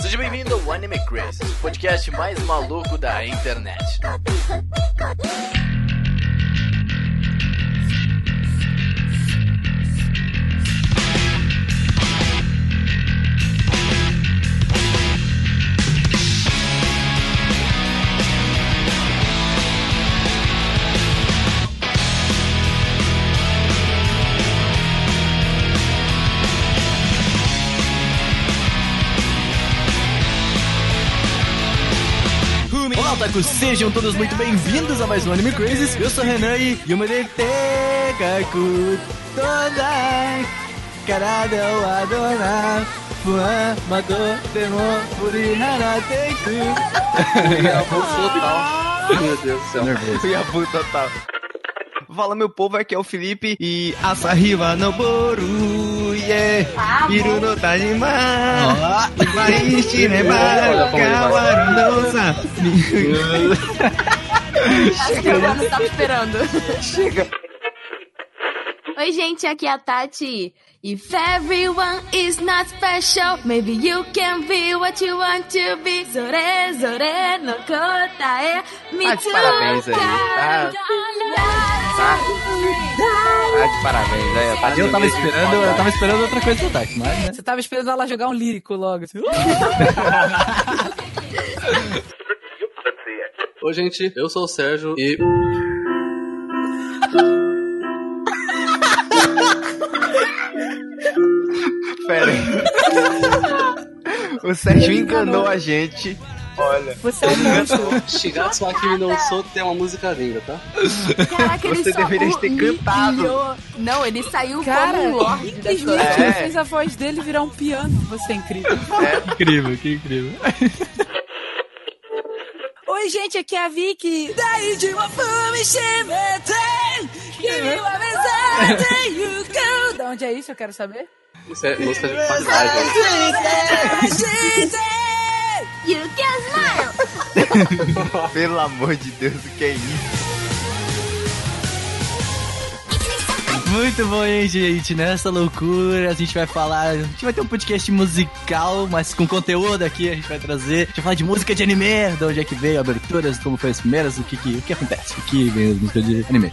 Seja bem-vindo ao Anime Crazy, o podcast mais maluco da internet. Otakus! Sejam todos muito bem-vindos a mais um Anime Crazes. Eu sou o Renan e Yumade Tegaku Todai Karada wa Adona Fuan Mato Demo Furihara Teiku Yabu total. Meu Deus do céu. Nervoso. Yabu total. Fala meu povo, aqui é o Felipe e Asahiwa no Boru, yeah. Hiru no Tajima, vai shireba, kawaru no sa. Acho que o tava esperando. Chega. Oi, gente, aqui é a Tati. If everyone is not special, maybe you can be what you want to be. Zore, zore, no kotae, me Tá de parabéns aí, tá? Tá, tá de parabéns, né? Tá Eu tava esperando, eu tava esperando outra coisa do Tati, mas né? Você tava esperando ela jogar um lírico logo. assim. Oi, gente, eu sou o Sérgio e. Pera aí. O Sérgio enganou a gente. Olha. Você é um monstro. Shigatsu Akimi no Sou tem uma música linda, tá? Caraca, ele Você só deveria ter cantado. Não, ele saiu Cara, como um lorde da história. ele fez a voz dele virar um piano. Você é incrível. incrível, que incrível. Oi, gente, aqui é a Vicky. Daí de uma fome Da onde é isso? Eu quero saber. Isso é música de qualidade. né? You can smile. Pelo amor de Deus, o que é isso? Muito bom, hein, gente? Nessa loucura, a gente vai falar. A gente vai ter um podcast musical, mas com conteúdo aqui. A gente vai trazer. A gente vai falar de música de anime, de onde é que veio, aberturas, como foi as primeiras, o que, que, o que acontece, o que vem das músicas de anime.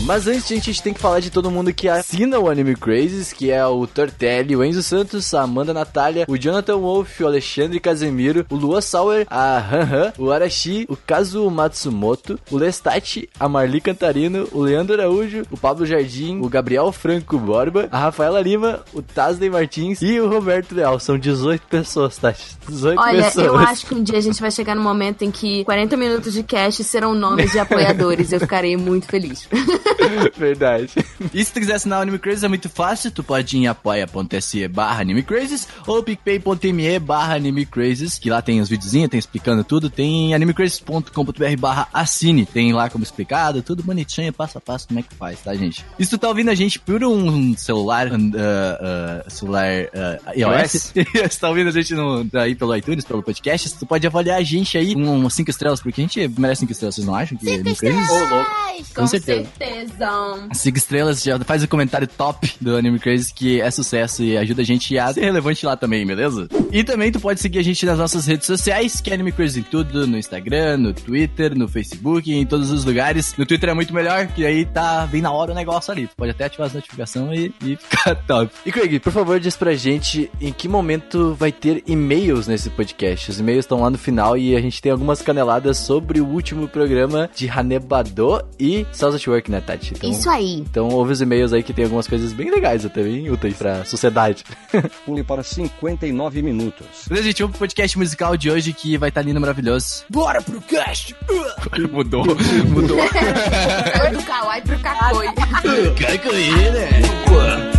Mas antes, gente, a gente tem que falar de todo mundo que assina o Anime Crazes, que é o Tortelli, o Enzo Santos, a Amanda Natália, o Jonathan Wolf, o Alexandre Casemiro, o Lua Sauer, a Han Han, o Arashi, o Kazu Matsumoto, o Lestat, a Marli Cantarino, o Leandro Araújo, o Pablo Jardim, o Gabriel Franco Borba, a Rafaela Lima, o Tasney Martins e o Roberto Leal. São 18 pessoas, Tati. 18 Olha, pessoas. eu acho que um dia a gente vai chegar no momento em que 40 minutos de cast serão nomes de apoiadores. Eu ficarei muito feliz. Verdade. E se tu quiser assinar o Anime Crazes é muito fácil, tu pode ir em apoia.se barra Anime Crazes ou picpay.me barra Anime Crazes, que lá tem os videozinhos, tem explicando tudo, tem animecrazes.com.br barra assine, tem lá como explicado, tudo bonitinho, passo a passo, como é que faz, tá, gente? E se tu tá ouvindo a gente por um celular, uh, uh, celular uh, iOS, se tá ouvindo a gente no, aí pelo iTunes, pelo podcast, tu pode avaliar a gente aí com 5 estrelas, porque a gente merece 5 estrelas, vocês não acham? Que Anime Crazes? Ô, louco. Com certeza. certeza. Cinco estrelas, já faz o comentário top do Anime Crazy, que é sucesso e ajuda a gente a ser relevante lá também, beleza? E também tu pode seguir a gente nas nossas redes sociais, que é Anime Crazy em tudo, no Instagram, no Twitter, no Facebook, em todos os lugares. No Twitter é muito melhor, que aí tá bem na hora o negócio ali. Tu pode até ativar as notificações e, e ficar top. E Craig, por favor, diz pra gente em que momento vai ter e-mails nesse podcast. Os e-mails estão lá no final e a gente tem algumas caneladas sobre o último programa de Hanebado e Cells at Work, né, Tati? Então- Isso aí. então ouve os e-mails aí que tem algumas coisas bem legais, até bem úteis pra sociedade. Pule para 59 minutos. Beleza, gente, vamos pro podcast musical de hoje que vai estar lindo, maravilhoso. Bora pro cast! mudou, mudou. Foi do kawaii pro kakoi. Cacoeira!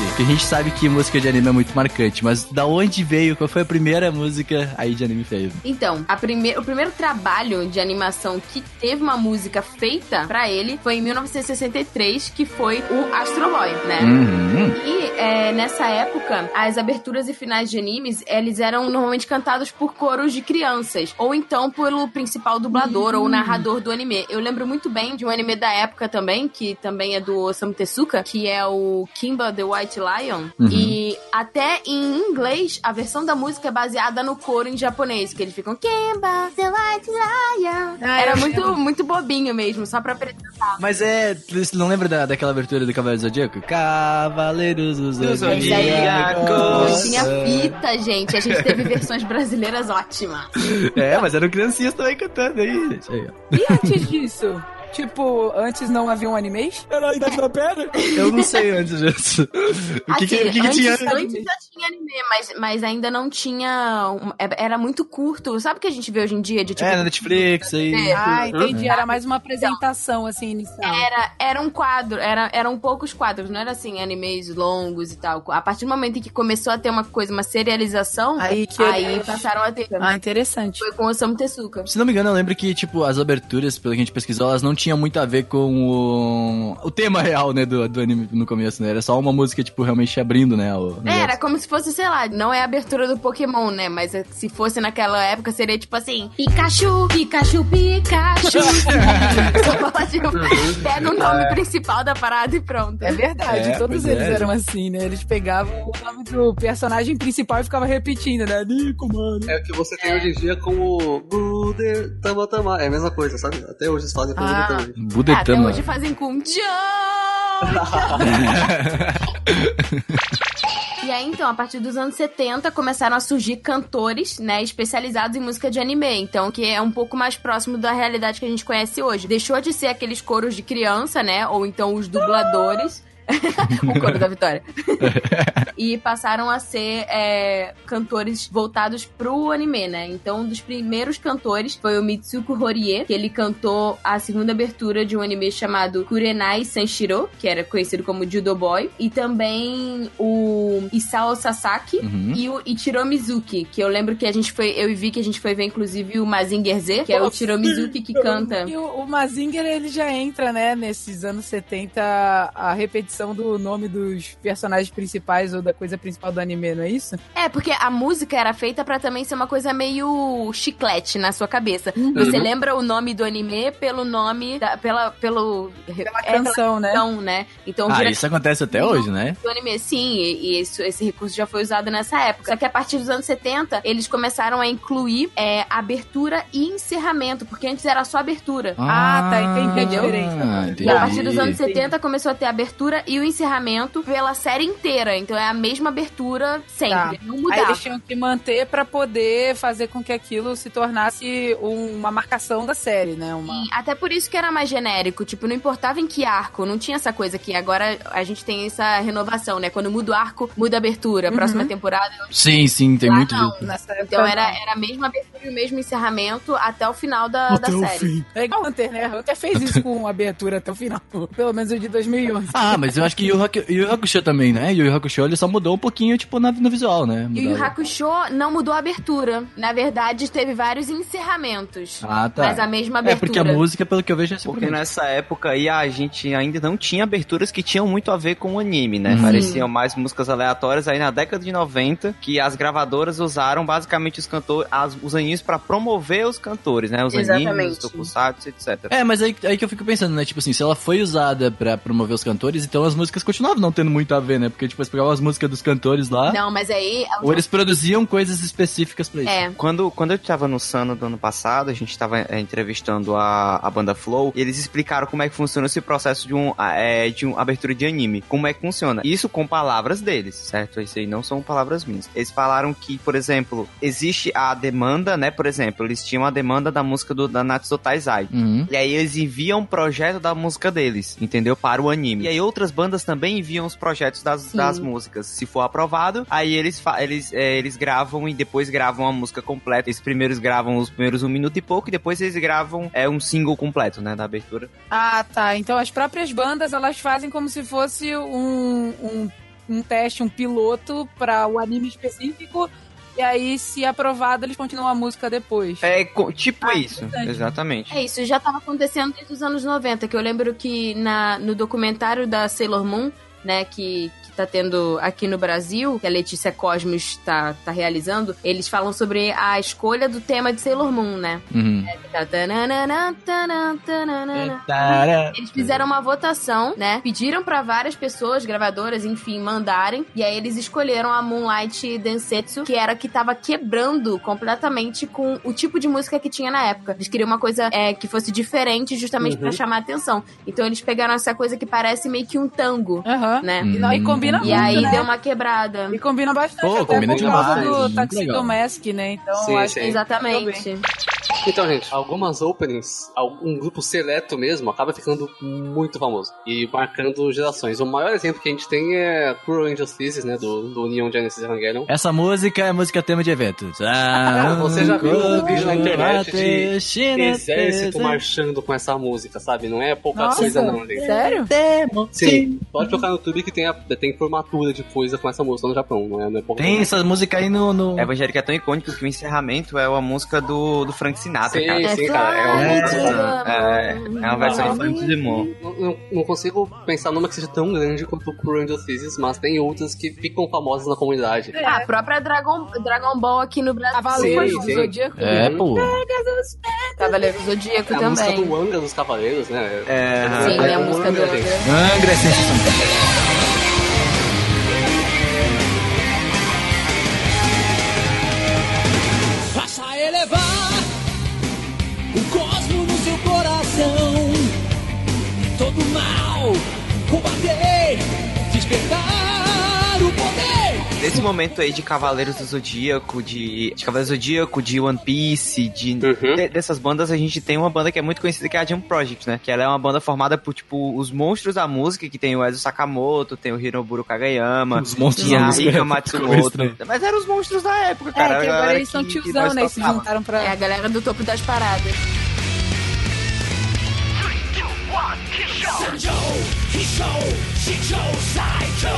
Tati, que a gente sabe que música de anime é muito marcante, mas da onde veio? Qual foi a primeira música aí de anime feita? Então, a prime o primeiro trabalho de animação que teve uma música feita pra ele foi em 1963, que foi o Astro Boy, né? Uhum. E é, nessa época, as aberturas e finais de animes, eles eram normalmente cantados por coros de crianças, ou então pelo principal dublador ou narrador do anime. Eu lembro muito bem de um anime da época também, que também é do Osamu Tezuka, que é o Kimba the White Lion. E até em inglês, a versão da música é baseada no coro em japonês, que eles ficam Kimba the White Lion. Ah, Era muito, lembro. muito bobinho mesmo, só pra apresentar. Mas é. Você não lembra da, daquela abertura do Cavaleiro do Zodíaco? Cavaleiros do Zodíaco. tinha fita, gente. A gente teve versões brasileiras ótimas. É, mas eram criancinhas também cantando aí, gente. Aí, ó. E antes disso? Tipo, antes não haviam animes? Era a Idade da Pedra? Eu não sei antes disso. O que, que, Assim, o que, que antes, tinha? antes já tinha anime, mas, mas ainda não tinha. um- é- era muito curto. Sabe o que a gente vê hoje em dia? De, tipo, É, na Netflix aí. É. Ah, entendi. Era mais uma apresentação, assim, inicial. Era, era um quadro, era, eram poucos quadros, não era assim, animes longos e tal. A partir do momento em que começou a ter uma coisa, uma serialização, Aí que aí passaram a ter. Ah, interessante. Foi com o Osamu Tezuka. Se não me engano, eu lembro que, tipo, as aberturas, pelo que a gente pesquisou, elas não tinham muito a ver com o, o tema real, né, do, do anime no começo, né? Era só uma música, tipo, realmente abrindo, né? O negócio. Era como se fosse, sei lá, não é a abertura do Pokémon, né? Mas é- se fosse naquela época, seria tipo assim: Pikachu, Pikachu, Pikachu. Pega o nome principal da parada e pronto. É verdade, É, todos eles é. eram assim, né? Eles pegavam o nome do personagem principal e ficavam repetindo, né? Nico, mano. É o que você tem hoje em dia como Buder Tama Tama. É a mesma coisa, sabe? Até hoje eles fazem com Ah. Buder também. Ah, até Budetama. hoje fazem com! E aí, então, a partir dos anos 70, começaram a surgir cantores, né, especializados em música de anime. Então, que é um pouco mais próximo da realidade que a gente conhece hoje. Deixou de ser aqueles coros de criança, né, ou então os dubladores. o coro da Vitória. e passaram a ser é, cantores voltados pro anime, né? Então, um dos primeiros cantores foi o Mitsuko Horie, que ele cantou a segunda abertura de um anime chamado Kurenai Sanshiro, que era conhecido como Judo Boy, e também o Isao Sasaki Uhum. e o Ichiro Mizuki, que eu lembro que a gente foi, eu e vi que a gente foi ver inclusive o Mazinger Z, que é o Ichiro Mizuki que canta. E o, o Mazinger, ele já entra, né, nesses anos 70, a repetição do nome dos personagens principais ou da coisa principal do anime, não é isso? É, porque a música era feita pra também ser uma coisa meio chiclete na sua cabeça. Você lembra o nome do anime pelo nome, da, pela, pelo... Pela é, canção, né? canção, né? Então, Ah, vira isso acontece até hoje, né? do anime, sim, e, e isso- esse recurso já foi usado nessa época. Só que a partir dos anos 70, eles começaram a incluir é, abertura e encerramento, porque antes era só abertura. Ah, tá, entendi a diferença. entendi. E a partir dos anos Entendi. 70 começou a ter abertura e o encerramento pela série inteira. Então é a mesma abertura sempre, Tá. não Aí mudava. eles tinham que manter pra poder fazer com que aquilo se tornasse um- uma marcação da série, né? Uma... Sim, Até por isso que era mais genérico, tipo, não importava em que arco, não tinha essa coisa que agora a gente tem essa renovação, né? Quando muda o arco, muda a abertura. Próxima temporada. Sim, sim, tem Lá muito não. Então era, era a mesma abertura e o mesmo encerramento até o final da, da série. É igual o Hunter, né? Hunter fez isso com abertura até o final. Pelo menos o de 2011. Ah, mas eu acho que Yu Yu Haku- Yu Hakusho também, né? Yu Hakusho ele só mudou um pouquinho, tipo, na- no visual, né? E o Yu. Hakusho não mudou a abertura. Na verdade, teve vários encerramentos. Ah, tá. Mas a mesma É, abertura. porque a música, pelo que eu vejo, é Porque sempre nessa época aí a gente ainda não tinha aberturas que tinham muito a ver com o anime, né? Uhum. Pareciam mais músicas aleatórias aí na década de 90, que as gravadoras usaram basicamente os cantores, as- os animes pra promover os cantores, né? Os Exatamente. animes, os tokusatsu, etc. É, mas aí, aí que eu fico pensando, né? Tipo assim, se ela foi usada pra promover os cantores, então as músicas continuavam não tendo muito a ver, né? Porque, tipo, eles pegavam as músicas dos cantores lá, Não, mas aí. ou eles produziam coisas específicas pra isso. É. Quando, quando eu tava no Sano do ano passado, a gente tava é, entrevistando a, a banda Flow, e eles explicaram como é que funciona esse processo de um, é, de um abertura de anime. Como é que funciona. Isso com palavras deles, certo? Isso aí não são palavras minhas. Eles falaram que, por exemplo, existe a demanda, né? Por exemplo, eles tinham a demanda da música do, da Natsu Taizai. Uhum. E aí eles enviam um projeto da música deles, entendeu? Para o anime. E aí outras bandas também enviam os projetos das, Sim. das músicas. Se for aprovado, aí eles, eles, é, eles gravam e depois gravam a música completa. Eles primeiros gravam os primeiros um minuto e pouco, e depois eles gravam é, um single completo, né? Da abertura. Ah, tá. Então as próprias bandas, elas fazem como se fosse um, um, um teste, um piloto pra o anime específico. E aí, se aprovado, eles continuam a música depois. É tipo Ah, isso, exatamente. É isso, já tava acontecendo desde os anos 90, que eu lembro que na, no documentário da Sailor Moon, né, que, que tá tendo aqui no Brasil, que a Letícia Cosmos tá, tá realizando, eles falam sobre a escolha do tema de Sailor Moon, né? Uhum. Eles fizeram uma votação, né? Pediram pra várias pessoas, gravadoras, enfim, mandarem. E aí eles escolheram a Moonlight Densetsu, que era a que tava quebrando completamente com o tipo de música que tinha na época. Eles queriam uma coisa é, que fosse diferente, justamente pra chamar a atenção. Então eles pegaram essa coisa que parece meio que um tango, Aham. né? E, não, e combina E muito, aí né? deu uma quebrada. E combina bastante, Pô, até combina demais, do legal. Mask, né? Então, Sim, eu acho sim. que Exatamente. Então, gente, algumas openings, algum grupo seleto mesmo, acaba ficando muito famoso e marcando gerações. O maior exemplo que a gente tem é Cruel Injustices, né, do, do Neon Genesis Evangelion. Essa música é música tema de eventos. Ah, você já viu um vídeo na internet de Exército marchando com essa música, sabe? Não é pouca Nossa, coisa não, gente. Sério? Sim, pode colocar no YouTube que tem, a, tem formatura de coisa com essa música no Japão, não é, não é pouca Tem coisa. essa música aí no. no... Evangélica é tão icônico que o encerramento é a música do, do Frank Sinatra, Sim, cara. sim, cara. É uma, É, É, é uma versão de Frank Demon. Não, não, consigo pensar numa que seja tão grande quanto o Cruel Injustices, mas tem outras que ficam famosas na comunidade. Ah, a própria Dragon, Dragon Ball aqui no Brasil. Cavaleiros Sim, do. Zodíaco. É, pô. Cavaleiro do Zodíaco É a música também. do Anga dos Cavaleiros, né? É, Sim, É, é a música do Angra. Angra é sensacional. Nesse momento aí de Cavaleiros do Zodíaco, de, de Cavaleiros do Zodíaco, de One Piece, de, Uhum. de- dessas bandas, a gente tem uma banda que é muito conhecida que é a Jump Project, né? Que ela é uma banda formada por, tipo, os monstros da música, que tem o Ezo Sakamoto, tem o Hinoburo Kagayama, Os monstros da a música. Matsumoto. Mas eram os monstros da época, É, cara. que a agora eles são que- que tiozão, né? E se juntaram pra... É a galera do topo das paradas. Sanjo, Hisho, Shicho, Saicho.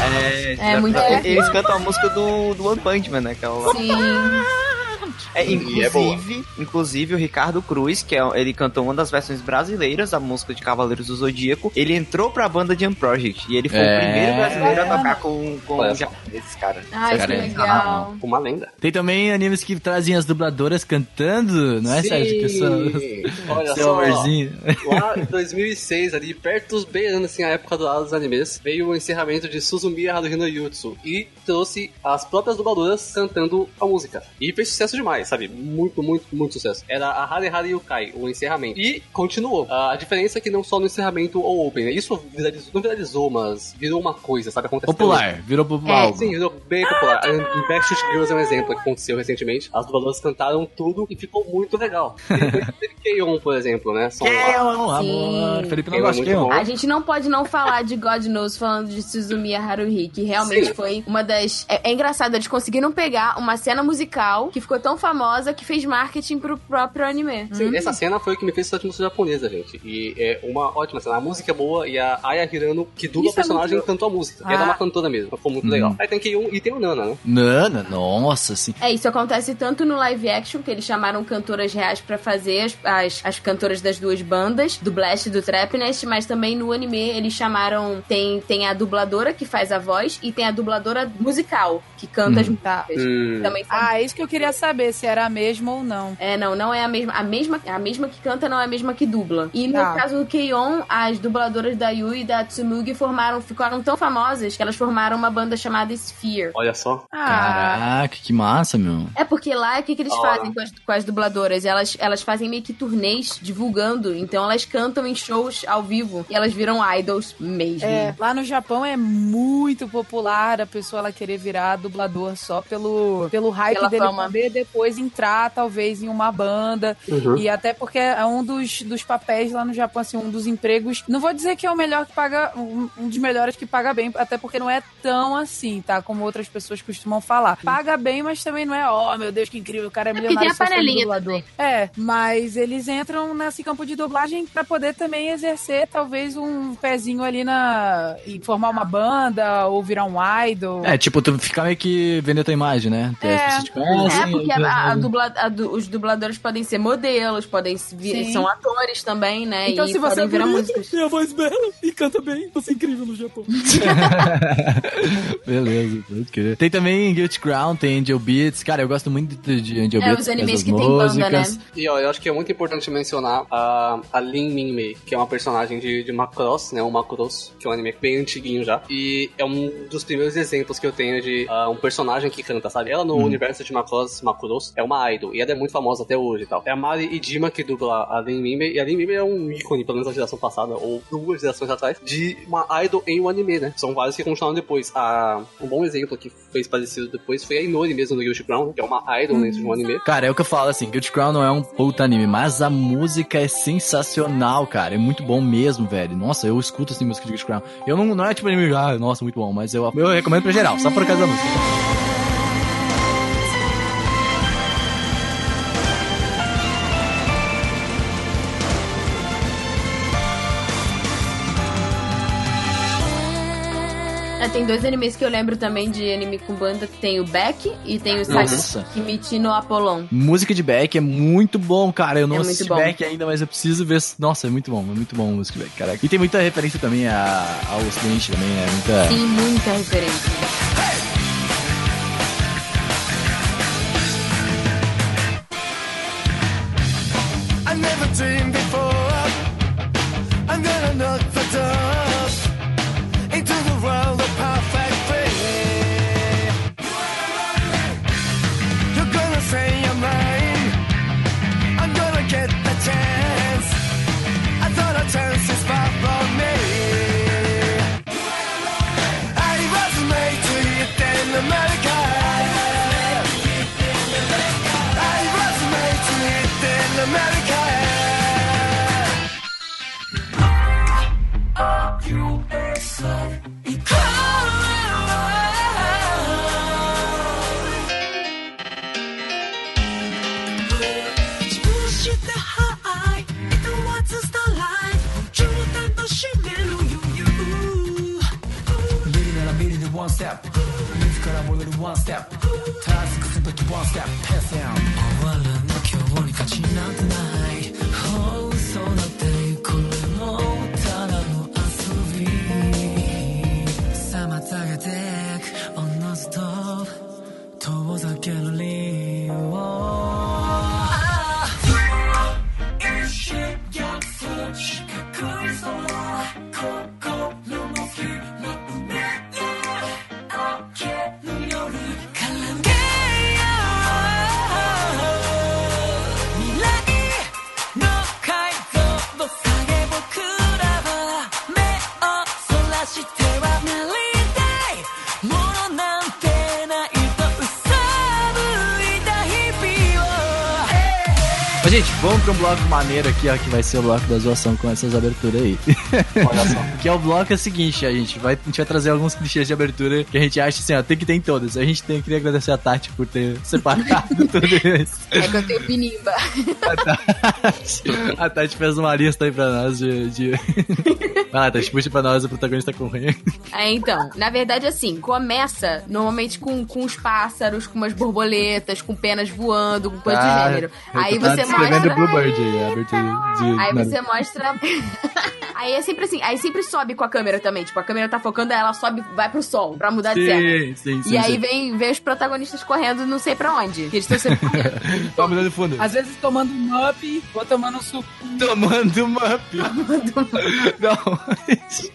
É, É, muito é. Eles cantam a música do, do One Punch Man, né? Que é o- Sim. É, é inclusive, inclusive o Ricardo Cruz, que é, ele cantou uma das versões brasileiras da música de Cavaleiros do Zodíaco, ele entrou pra banda Jump Project e ele foi É. o primeiro brasileiro a tocar com, com Olha japoneses, cara. Que é- legal. Uma lenda. Tem também animes que trazem as dubladoras cantando, não é, Sérgio? Que são... Olha Seu só. amorzinho. Lá em 2006, ali perto, beirando assim, a época do dos animes, veio o encerramento de Suzumiya Haruhino Yutsu e trouxe as próprias dubladoras cantando a música. E fez sucesso demais, sabe? Muito, muito, muito sucesso. Era a Hare Hare Yukai, o encerramento. E continuou. A diferença é que não só no encerramento ou open, né? Isso viralizou, não viralizou, mas virou uma coisa, sabe? Acontece até hoje. Popular, virou popular. É. Sim, virou bem popular. A Backstreet Girls é um exemplo que aconteceu recentemente. As dubladoras cantaram tudo e ficou muito legal. E depois teve K-On, por exemplo, né? São um amor. Sim. Felipe não é gosta de bom. A gente não pode não falar de God Knows falando de Suzumiya Haruhi, que realmente Sim. foi uma das. É, é engraçado, eles conseguiram pegar uma cena musical que ficou tão famosa que fez marketing pro próprio anime. Sim, essa cena foi o que me fez assistir música japonesa, gente. E é uma ótima cena. A música é boa e a Aya Hirano, que dubla o é personagem, muito- cantou a música. E Ah. ela é uma cantora mesmo. Ficou muito legal. Aí tem e tem o Nana, né? Nana, nossa, sim. É, isso acontece tanto no live action, que eles chamaram cantoras reais pra fazer as, as, as cantoras das duas bandas, do Blast e do Trapnest, mas também no anime eles chamaram. Tem, tem a dubladora que faz a voz e tem a dubladora musical, que canta as Tá. músicas. Hum. Também Ah, é isso que eu queria saber, se era a mesma ou não. É, não, não é a mesma. A mesma, a mesma que canta não é a mesma que dubla. E no Tá. caso do Keion, as dubladoras da Yui e da Tsumugi formaram, ficaram tão famosas que elas formaram uma banda chamada Sphere. Olha só. Ah, Caraca, que massa, meu. É porque lá, o que, que eles Ah. fazem com as, com as dubladoras? Elas, elas fazem meio que turnês divulgando. Então elas cantam em shows ao vivo. E elas viram idols mesmo. é, lá no Japão é muito popular a pessoa ela querer virar dublador só pelo, pelo hype Pela dele fama. poder depois entrar, talvez, em uma banda. Uhum. E até porque é um dos, dos papéis lá no Japão, assim, um dos empregos. Não vou dizer que é o melhor que paga, um, um dos melhores que paga bem, até porque não é tão assim, tá? Como outras pessoas costumam falar. Paga bem, mas também não é, ó, meu Deus, que incrível, o cara é porque milionário. tem a panelinha dublador. É, mas eles entram nesse campo de dublagem pra poder também exercer, talvez, um pezinho ali na. e formar uma banda ou virar um idol. É, tipo, tu ficar meio que vender tua imagem, né? É. conhecem, É, porque a- a dubla- a du- os dubladores podem ser modelos, podem vir, são atores também, né? Então, e se você é virar músicos. tem a voz bela e canta bem, você é incrível no Japão. Beleza, pode crer. Tem também Guilty Crown, tem Angel Beats. Cara, eu gosto muito de de Angel É, Beats. os animes que tem banda, músicas. né? E ó, eu acho que é muito importante mencionar a, a Lin Min Mei, que é uma personagem de, de Macross, né? O Macross, que é um anime bem antiguinho já. E é um dos primeiros exemplos que eu tenho de um personagem que canta, sabe? Ela no universo de Macross, Macross, é uma idol. E ela é muito famosa até hoje e tal. É a Mari Idima que dubla a Lin Min Mei. E a Lin Min Mei é um ícone, pelo menos da geração passada, ou duas gerações atrás, de uma idol em um anime, né? São vários que continuaram depois. Ah, um bom exemplo que fez parecido depois foi a Inori mesmo no Guilty Crown, que é uma idol dentro de um anime. Cara, é o que eu falo assim, Guilty Crown não é um puta anime, mas a música é sensacional, cara. É muito bom mesmo, velho. Nossa, eu escuto assim música de Guilty Crown. Eu não, não é tipo anime, ah, nossa, muito bom, mas eu, eu recomendo pra geral, só por causa da música. É, tem dois animes que eu lembro também de anime com banda, que tem o Beck e tem o. Sakimichi no Apollon. Música de Beck é muito bom, cara. Eu não É assisti. Beck ainda, mas eu preciso ver. Nossa, é muito bom, é muito bom a música de Beck, caraca. E tem muita referência também a- ao Ocidente também, né? Muita. Tem muita referência. I maneiro aqui, ó, que vai ser o bloco da zoação com essas aberturas aí. Olha só. que é o bloco é o seguinte, a gente vai, a gente vai trazer alguns clichês de abertura que a gente acha assim, ó, tem que ter em todas. A gente tem, queria agradecer a Tati por ter separado tudo isso. É que eu tenho pinimba. A Tati fez uma lista aí pra nós de. de... Vai lá, Tati, puxa pra nós o protagonista correndo. É, então, na verdade, assim, começa normalmente com, com os pássaros, com umas borboletas, com penas voando, com coisa do gênero. Aí tá você mostra. Bluebird aí, a abertura de. Aí você mostra. aí sempre assim, aí sempre sobe com a câmera também. Tipo, a câmera tá focando, aí ela sobe, vai pro sol, pra mudar de cena. Sim, sim, sim. E aí sim. vem, vem os protagonistas correndo não sei pra onde. Que eles estão sempre correndo. Tá mudando de fundo. Às vezes tomando um up ou tomando um suco. Tomando uma. Não,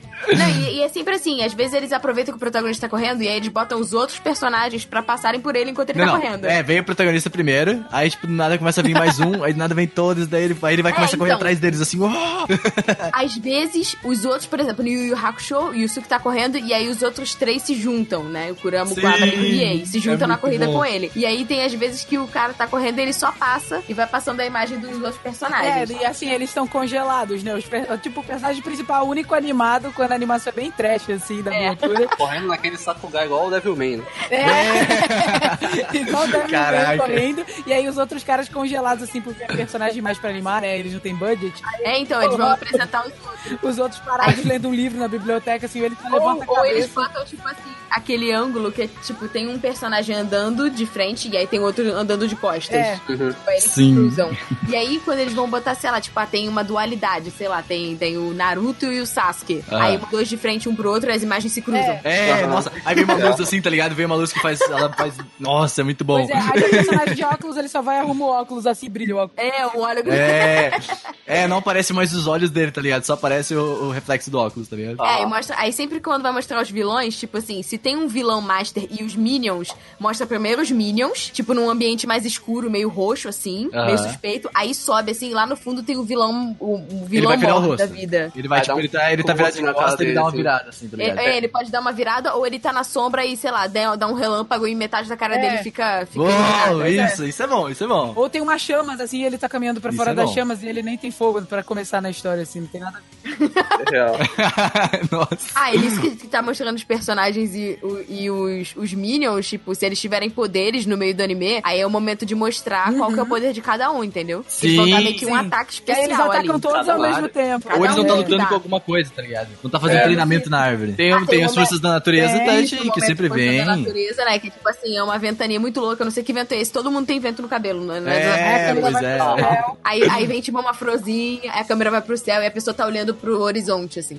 Não, e, e é sempre assim, às vezes eles aproveitam que o protagonista tá correndo e aí eles botam os outros personagens pra passarem por ele enquanto ele Não, tá não. correndo. É, vem o protagonista primeiro, aí, tipo, do nada começa a vir mais um, aí do nada vem todos, daí ele, aí ele vai É, começar a correr então. atrás deles, assim, "Oh!" Às vezes, os outros, por exemplo, no Yu Yu Hakusho, o Yusuke tá correndo e aí os outros três se juntam, né? O Kurama, o Quabra e o Riei se juntam é na corrida bom. com ele. E aí tem às vezes que o cara tá correndo e ele só passa e vai passando a imagem dos outros É, personagens. e assim, eles estão congelados, né? Os tipo, o personagem principal, o único animado, quando a animação é bem trash, assim, da abertura. Correndo naquele sakugai igual o Devilman, né? É. Igual o Devil May Caraca. correndo. E aí os outros caras congelados, assim, porque é personagem mais pra animar, né? Eles não têm budget. É, então, eles vão apresentar os outros. Os outros parados lendo um livro na biblioteca, assim, eles Ou, levantam a ou eles cabeça. botam, tipo assim, aquele ângulo que é, tipo, tem um personagem andando de frente e aí tem outro andando de costas. É. Uhum. Aí eles Sim. cruzam. E aí, quando eles vão botar, sei lá, tipo, ah, tem uma dualidade, sei lá, tem, tem o Naruto e o Sasuke. Ah. Aí dois de frente um pro outro e as imagens se cruzam. É, Aham. nossa, aí vem uma luz assim, tá ligado? Vem uma luz que faz, ela faz, nossa, é muito bom. Pois é, aí o personagem de óculos, ele só vai arruma o óculos assim, brilha o óculos. É, o óleo É, é, não aparece mais os olhos dele, tá ligado? Só aparece o, o reflexo do óculos, tá ligado? É, e mostra. Aí sempre quando vai mostrar os vilões, tipo assim, se tem um vilão master e os minions, mostra primeiro os minions, tipo num ambiente mais escuro, meio roxo, assim, meio suspeito. Aí sobe, assim, lá no fundo tem o vilão, o, o Ele vilão vai virar o morto rosto. da vida. Ele vai, Vai tipo, um ele tá, ele tá virado de close na cara costa, ele dá uma dele, virada, assim, tá ligado? É, é, ele pode dar uma virada ou ele tá na sombra e, sei lá, dá, um relâmpago e metade da cara É. dele fica. fica Uou, isso, isso é bom, isso é bom. Ou tem umas chamas, assim, e ele tá caminhando pra Isso fora é das chamas e ele nem tem fogo pra começar na história, assim, não tem nada. É real. Nossa. Ah, e isso que, que tá mostrando os personagens e, o- e os, os minions, tipo, se eles tiverem poderes no meio do anime, aí é o momento de mostrar qual que é o poder de cada um, entendeu? eles vão dar Sim, meio que um sim. ataque Que aí especial eles atacam ali. todos Cada ao lado. mesmo tempo. Cada Ou eles não estão é lutando tá. com alguma coisa, tá ligado? Não tá fazendo É, treinamento na árvore. Tem, Ah, tem, tem as forças da natureza, tem tá, Esse que sempre vem. da natureza, né? Que tipo assim, é uma ventania muito louca. Eu não sei que vento é esse. Todo mundo tem vento no cabelo, né? É, câmera pois é. Aí, aí vem tipo uma frozinha, a câmera vai pro céu e a pessoa tá olhando pro horizonte, assim.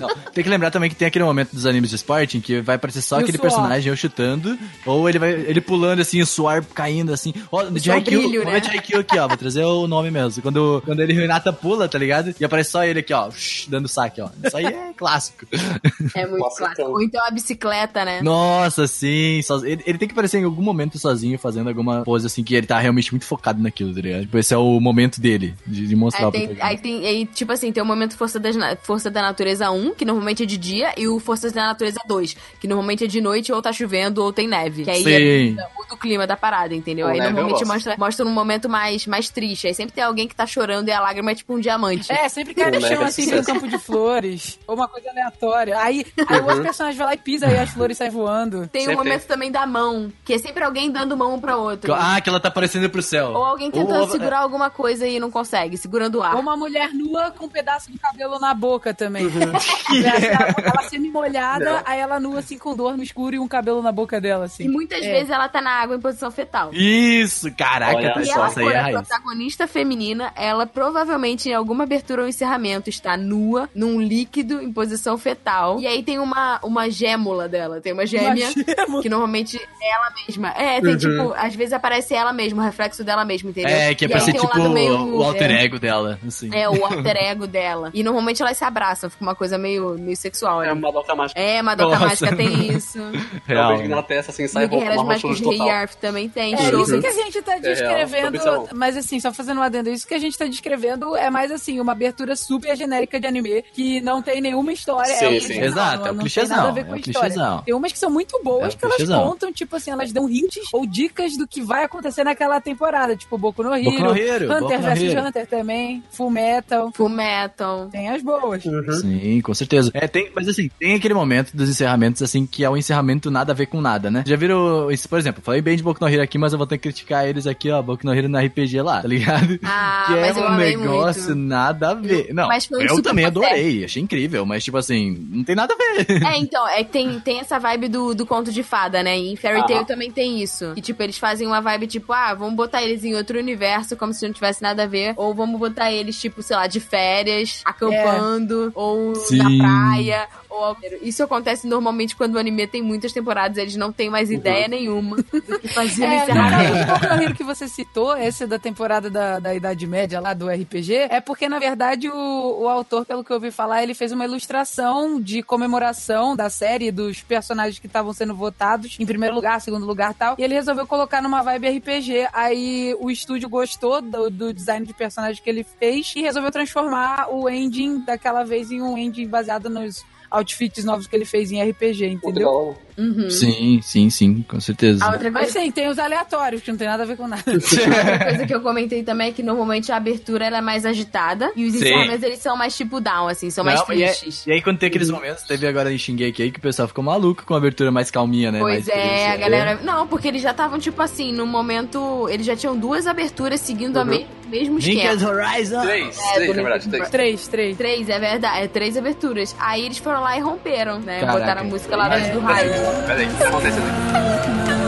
Não, tem que lembrar também que tem aquele momento dos animes de esporte em que vai aparecer só E o aquele suor. personagem ou chutando, ou ele vai ele pulando assim, o suor caindo assim. Ó, de suor Haikyuu, brilho, né? de Haikyuu aqui, ó, vou trazer o nome mesmo. Quando, quando ele Renata pula, tá ligado? E aparece só ele aqui, ó, dando saque, ó. Isso aí é clássico. É muito Nossa, clássico. então. Ou então a bicicleta, né? Nossa, sim. Ele, ele tem que aparecer em algum momento sozinho, fazendo alguma pose assim, que ele tá realmente muito focado naquilo, tá ligado? Tipo, esse é o momento dele, de, de mostrar Aí o tem, aí tem, aí, tipo assim, tem o momento Força da, Força da Natureza 1, que normalmente é de dia, e o Forças da Natureza 2, que normalmente é de noite, ou tá chovendo, ou tem neve. Que aí Sim. é, muda o clima da parada, entendeu? Pô, aí normalmente mostra, mostra num momento mais, mais triste. Aí sempre tem alguém que tá chorando e a lágrima é tipo um diamante. É, sempre no Mega chão, assim, tem um campo de flores. Ou uma coisa aleatória. Aí, aí o outro personagem vai lá e pisa e as flores saem voando. Tem o Sempre momento também da mão, que é sempre alguém dando mão um pra outro. Ah, que ela tá aparecendo pro céu. Ou alguém tentando Ou- segurar alguma coisa e não consegue, segurando o ar. Ou uma mulher nua com um pedaço de cabelo na boca também. ela, ela semi-molhada, aí ela nua, assim, com dor no escuro e um cabelo na boca dela, assim. E muitas É. vezes ela tá na água em posição fetal. Isso, caraca, Olha tá E só, essa aí por é a protagonista feminina, ela provavelmente em alguma abertura ou encerramento está nua, num líquido, em posição fetal. E aí tem uma, uma gêmula dela, tem uma gêmea, gêmea. que normalmente é ela mesma. É, tem tipo, às vezes aparece ela mesma, o reflexo dela mesma, entendeu? É, que é pra ser um tipo lado meio- o alter é, ego dela, assim. É, o alter ego dela. E normalmente elas se abraçam, fica uma coisa meio, meio sexual. É ali. uma doca mágica. É, Madoka Nossa. Mágica tem isso. Real. Eu vejo na testa assim, sai roupa, uma Mágicas de. Arf também tem. É, show. isso que a gente tá real, descrevendo, bizarro. mas assim, só fazendo um adendo, isso que a gente tá descrevendo é mais assim, uma abertura super genérica de anime, que não tem nenhuma história. Sim, é sim. Exato, não, é o clichêzão, tem nada a ver é com o clichêzão. Tem umas que são muito boas É que elas clichêzão. contam, tipo assim, elas dão hints ou dicas do que vai acontecer naquela temporada, tipo Boku no Hero, Boku no Hero, Hunter vs. Hunter também, Full Metal, Full Metal. tem as boas. Sim, com certeza. É, tem, mas assim, tem aquele momento dos encerramentos, assim, que é um encerramento nada a ver com nada, né? Já viram, isso, por exemplo, falei bem de Boku no Hero aqui, mas eu vou ter que criticar eles aqui, ó, Boku no Hero no RPG lá, tá ligado? Ah, que é eu um amei negócio muito. nada a ver. Não, Mas foi um eu super também adorei, achei incrível, mas tipo assim, não tem nada a ver. É, então, é, tem, tem essa vibe do, do conto de fada, né? E em Fairy Tail Aham. também tem isso. Que, tipo, eles fazem uma vibe, tipo, ah, vamos botar eles em outro universo, como se não tivesse nada a ver. Ou vamos botar eles, tipo, sei lá, de férias, acampando, ou Sim. na praia. Ou... Isso acontece normalmente quando o anime tem muitas temporadas, eles não têm mais ideia nenhuma do que fazer É, encerramento. Hero que você citou, esse da temporada da, da Idade Média lá do RPG, é porque, na verdade, o, o autor, pelo que eu ouvi falar, ele fez uma ilustração edição de comemoração da série, dos personagens que estavam sendo votados em primeiro lugar, segundo lugar tal. E ele resolveu colocar numa vibe RPG. Aí o estúdio gostou do, do design de personagem que ele fez e resolveu transformar o engine daquela vez em um engine baseado nos outfits novos que ele fez em RPG, entendeu? Uhum. Sim, sim, sim, com certeza. A outra Mas coisa, sim, tem os aleatórios, que não tem nada a ver com nada. outra coisa que eu comentei também é que normalmente a abertura ela é mais agitada e os encerramentos eles são mais tipo down, assim, são mais Não, e, é- tristes. e aí, quando tem aqueles momentos, teve agora em Shingeki aí que o pessoal ficou maluco com a abertura mais calminha, né? Pois mais é, a galera. Não, porque eles já estavam, tipo assim, no momento. Eles já tinham duas aberturas seguindo Uhum. a me- mesmo esquema. Horizon! Três, É, três, na verdade, três. três, três. Três, é verdade. É três aberturas. Aí eles foram lá e romperam, né? Caraca. Botaram a música lá dentro do raio. Peraí, o que tá acontecendo aqui?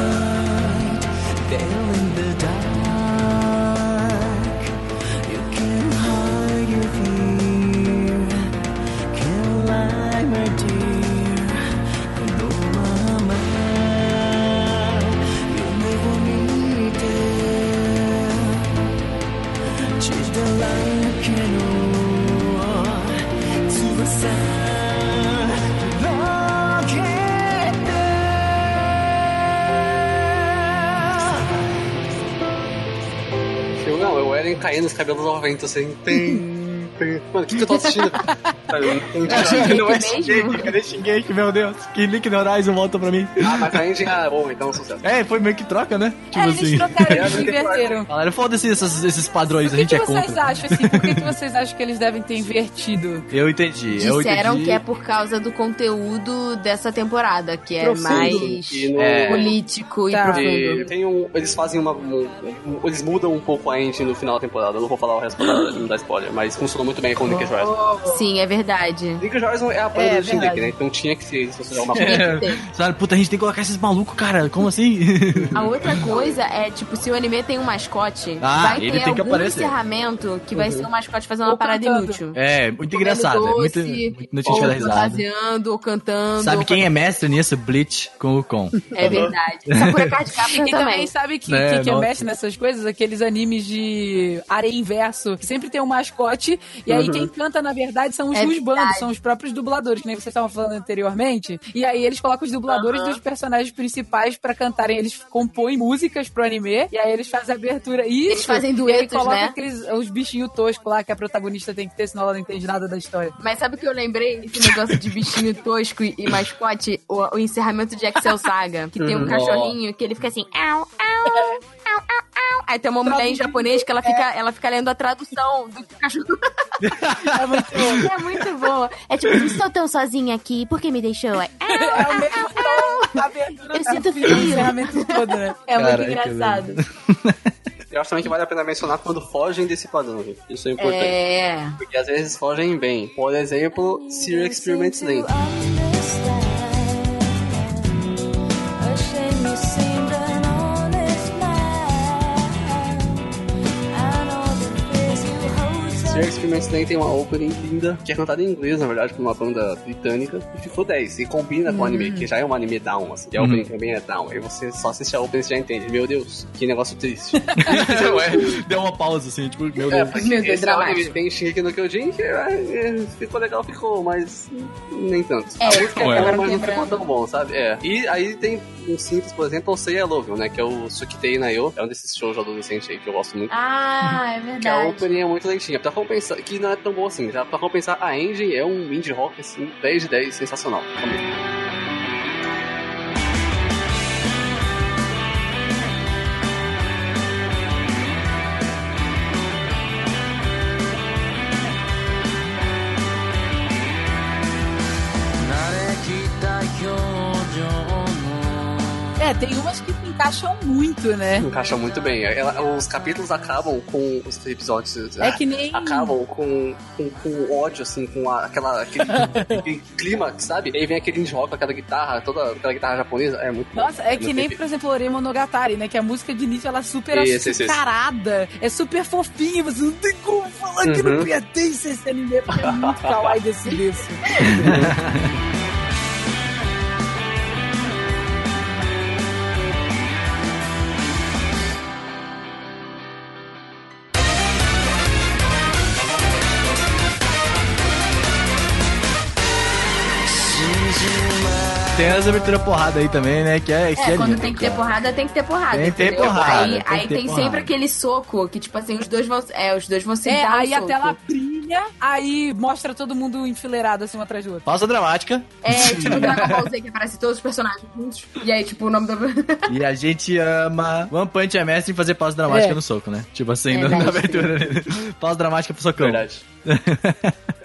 Eren caindo os cabelos ao vento, assim. Tem, tem. Mano, o que, que eu tô assistindo? Eu não entendi. não é? Shingeki, cadê Shingeki, meu Deus? Que Linked Horizon volta pra mim. Ah, mas a engine é bom, então é um sucesso. É, foi meio que troca, né? Tipo É, eles assim. trocaram, eles inverteram. Galera, foda-se esses, esses padrões, a que, gente que é vocês contra. acham assim? Por que, que vocês acham que eles devem ter invertido? Eu entendi, eu Disseram entendi. que é por causa do conteúdo dessa temporada, que é Profundo. mais no- É. político e Tá. E profundo. tem um, eles fazem uma. um- um- eles mudam um pouco a engine no final da temporada. Eu não vou falar o resto pra não dar spoiler, mas funcionou muito bem com o Linked Horizon. Sim, é verdade. Linked Horizon é a banda É, do verdade. né? Então tinha que ser isso, uma coisa. É, sabe, puta, a gente tem que colocar esses malucos, cara. Como assim? A outra coisa é, tipo, se o anime tem um mascote, Ah, vai ele ter tem que algum aparecer. encerramento que vai ser um mascote fazendo uma Ou parada cantando. inútil. É, muito engraçado. É muito, doce, muito notícia ou de dar risada. fantasiando, ou cantando. Sabe ou quem é mestre nisso? Bleach com o Kon. É verdade. Sakura Card Captor E também também. sabe que, É, que, que nossa. mexe nessas coisas? Aqueles animes de areia inverso, que sempre tem um mascote, e aí quem canta, na verdade, são os É verdade. são os próprios dubladores, que nem vocês estavam falando anteriormente. E aí eles colocam os dubladores dos personagens principais pra cantarem, eles compõem músicas pro anime, e aí eles fazem a abertura. Isso, Eles fazem e aí duetos, colocam né? aqueles, os bichinhos toscos lá que a protagonista tem que ter, senão ela não entende nada da história. Mas sabe o que eu lembrei? Esse negócio de bichinho tosco e, e mascote, o, o encerramento de Excel Saga, que tem um cachorrinho que ele fica assim, au, au, au, au, Aí tem uma mulher em japonês que ela fica, ela fica lendo a tradução do cachorro. É muito bom. É muito boa. É tipo, estou tão sozinha aqui, por que me deixou? É, É o mesmo tom da abertura Eu sinto frio. todo, né? é muito engraçado. Eu acho também que vale a pena mencionar quando fogem desse padrão, gente. Isso é importante. É. Porque às vezes fogem bem. Por exemplo, Serial Experiments Lane. Serial Experiments Lane tem uma opening linda, que é cantada em inglês, na verdade, por uma banda britânica, e ficou 10. E combina com o anime, que já é um anime down, assim. E a opening também é down. Aí você só assiste a opening e já entende. Meu Deus, que negócio triste. Ué, Deu uma pausa assim, tipo, meu É, Deus. porque Meu Deus, é um dramático. bem chique no Kyojin, que é, é, ficou legal, ficou, mas nem tanto. É, a música é mas não ficou tão bom, sabe? É. E aí tem um simples, por exemplo, o Sei I Love You, né? Que é o Sukitei Nayo. É um desses shows adolescentes aí que eu gosto muito. Ah, é Que a verdade. opening é muito lentinha. Pra compensar, que não é tão boa assim. Já pra compensar, a Engine é um indie rock, assim, 10 de 10, sensacional. Recomendo. É, tem se encaixam muito, né? Encaixa muito bem. Ela- os capítulos acabam com os episódios. É que nem. acabam com, com, com ódio, assim, com a- aquela, aquele, aquele clima, sabe? E aí vem aquele rock, aquela guitarra, toda aquela guitarra japonesa, é muito bom. Nossa, é que nem, bem por exemplo, Ore Monogatari, né? Que a música de início ela é super açucarada, é super fofinha, você não tem como falar que não Uhum. pertence a esse anime, porque é muito kawaii desse desse. tem as aberturas porrada aí também, né? Que é, que É, é quando lindo, tem que ter cara. porrada, tem que ter porrada. Tem que ter porrada, Aí, tem aí ter tem porrada. sempre aquele soco que, tipo assim, os dois vão. É, os dois vão se É, dar um aí a soco. tela brilha, aí mostra todo mundo enfileirado assim um atrás do outro. Pausa dramática. É, tipo Dragon Ball Z, que aparece todos os personagens juntos. E aí, tipo, o nome do. E a gente ama One Punch é mestre em fazer pausa dramática É. no soco, né? Tipo assim, É, na mestre. abertura. pausa dramática pro socão. Verdade.